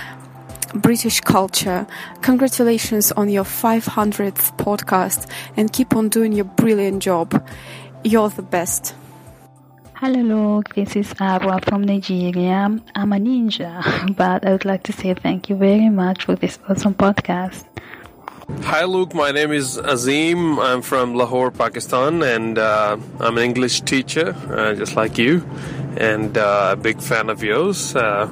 British culture. Congratulations on your 500th podcast and keep on doing your brilliant job. You're the best. Hello, Luke. This is Abra from Nigeria. I'm a ninja, but I would like to say thank you very much for this awesome podcast. Hi, Luke. My name is Azim. I'm from Lahore, Pakistan, and uh, I'm an English teacher, uh, just like you, and uh, a big fan of yours. Uh,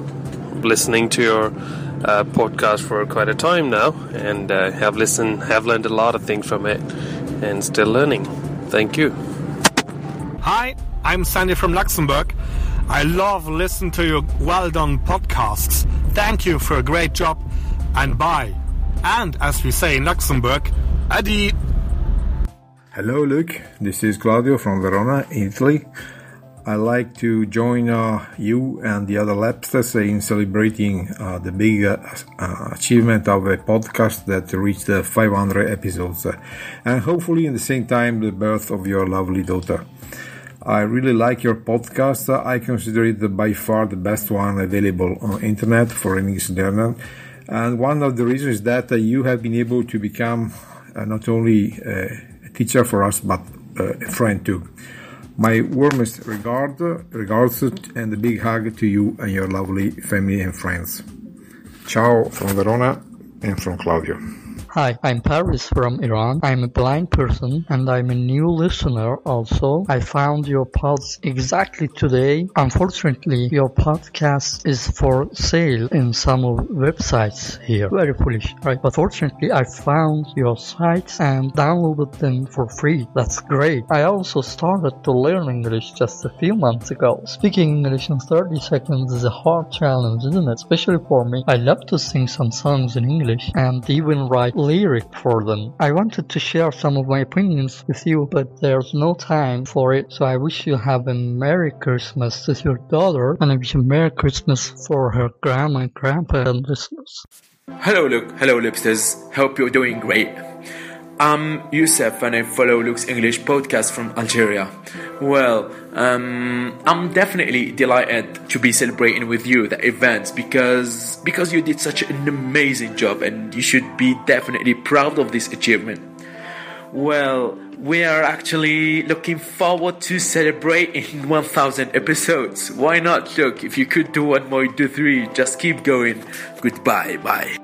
listening to your uh, podcast for quite a time now, and uh, have listened, have learned a lot of things from it, and still learning. Thank you. Hi, I'm Sandy from Luxembourg. I love listening to your well done podcasts. Thank you for a great job and bye. And as we say in Luxembourg, adi. Hello, Luke. This is Claudio from Verona, Italy. I'd like to join uh, you and the other LEPsters in celebrating uh, the big uh, uh achievement of a podcast that reached 500 episodes, and hopefully, in the same time, the birth of your lovely daughter. I really like your podcast. I consider it by far the best one available on internet for English learner. And one of the reasons is that uh, you have been able to become uh, not only uh, a teacher for us, but a friend too. My warmest regard, regards, and a big hug to you and your lovely family and friends. Ciao from Verona and from Claudio. Hi, I'm Paris from Iran. I'm a blind person and I'm a new listener also. I found your pods exactly today. Unfortunately, your podcast is for sale in some websites here. Very foolish, right? But fortunately, I found your sites and downloaded them for free. That's great. I also started to learn English just a few months ago. Speaking English in 30 seconds is a hard challenge, isn't it? Especially for me. I love to sing some songs in English and even write lyric for them. I wanted to share some of my opinions with you, but there's no time for it, so I wish you have a Merry Christmas with your daughter, and I wish a Merry Christmas for her grandma and grandpa and listeners. Hello, Luke. Hello, LEPsters. Hope you're doing great. I'm Youssef and I follow Luke's English podcast from Algeria. Well, um, I'm definitely delighted to be celebrating with you the event because because you did such an amazing job and you should be definitely proud of this achievement. Well, we are actually looking forward to celebrating 1000 episodes. Why not? Look, if you could do one more, do three. Just keep going. Goodbye, bye.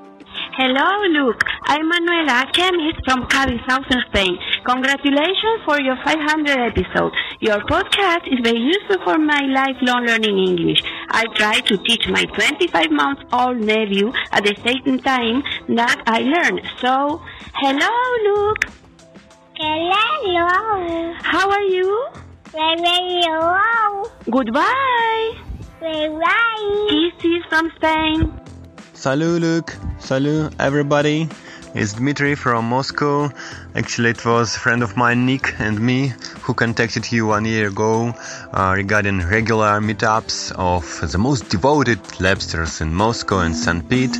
Hello, Luke. I'm Manuela Chemist from Cadiz, southern Spain. Congratulations for your 500 episode. Your podcast is very useful for my lifelong learning English. I try to teach my 25 month old nephew at the same time that I learn. So, hello, Luke. Hello. How are you? Very well. Goodbye. Bye. Kisses from Spain. Salut Luke, salut everybody. It's Dmitry from Moscow. Actually, it was a friend of mine, Nick, and me who contacted you one year ago uh, regarding regular meetups of the most devoted LEPsters in Moscow and St. Pete.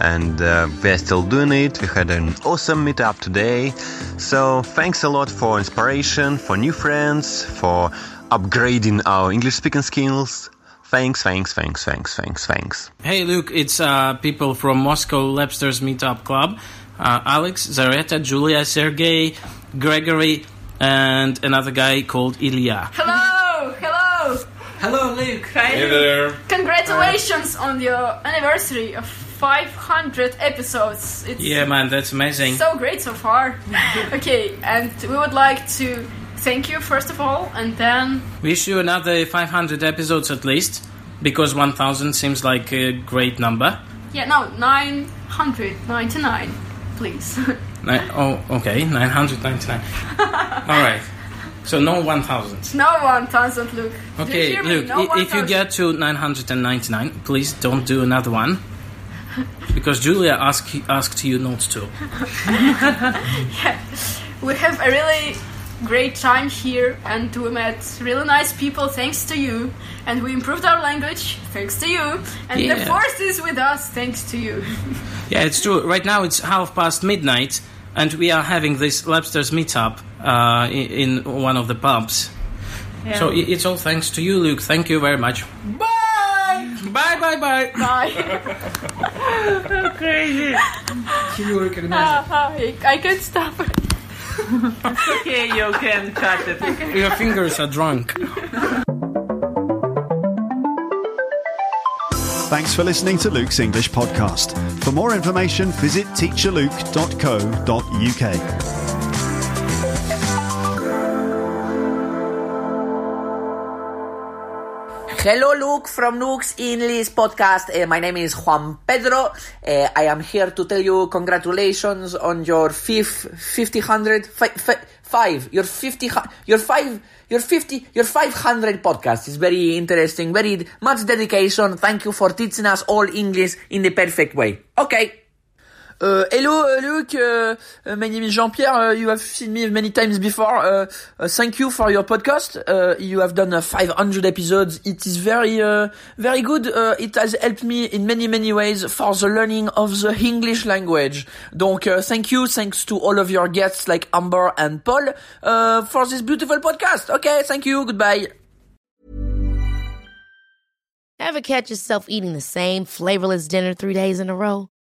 And uh, we're still doing it. We had an awesome meetup today. So, thanks a lot for inspiration, for new friends, for upgrading our English speaking skills. Thanks, thanks, thanks, thanks, thanks, thanks. Hey, Luke, it's uh, people from Moscow LEPsters Meetup Club. Uh, Alex, Zareta, Julia, Sergey, Gregory, and another guy called Ilya. Hello, hello. Hello, Luke. Hey there. Congratulations on your anniversary of 500 episodes. It's Yeah, man, that's amazing. so great so far. okay, and we would like to thank you first of all, and then Wish you another 500 episodes at least, because 1000 seems like a great number. yeah, no, 999, please. Ni- oh, okay, 999. Alright. So no 1000. no 1000, Luke. Okay? Luke, No if you get to 999, please don't do another one. Because Julia asked asked you not to. yeah, we have a really great time here and we met really nice people thanks to you and we improved our language thanks to you and the force is with us thanks to you Yeah, it's true. Right now it's half past midnight, and we are having this LEPsters meetup uh, in, in one of the pubs. Yeah. So it's all thanks to you, Luke. Thank you very much. bye bye bye bye bye crazy Can you recognize Ah, ah, I, I can't stop it okay, you can cut it. Your fingers are drunk. Thanks for listening to Luke's English podcast. For more information, visit teacherluke.co.uk. Hello, Luke from Luke's English podcast. Uh, my name is Juan Pedro. Uh, I am here to tell you congratulations on your fifth, fifty hundred, fi- fi- five, your fifty, your five, your fifty, your five hundred podcast. It's very interesting, very much dedication. Thank you for teaching us all English in the perfect way. Okay. Uh, hello, Luke. My name is Jean-Pierre. Uh, you have seen me many times before. Uh, uh, thank you for your podcast. Uh, you have done uh, 500 episodes. It is very, very good. It has helped me in many, many ways for the learning of the English language. Donc, thank you. Thanks to all of your guests like Amber and Paul for this beautiful podcast. Okay, thank you. Goodbye. Ever catch yourself eating the same flavorless dinner three days in a row?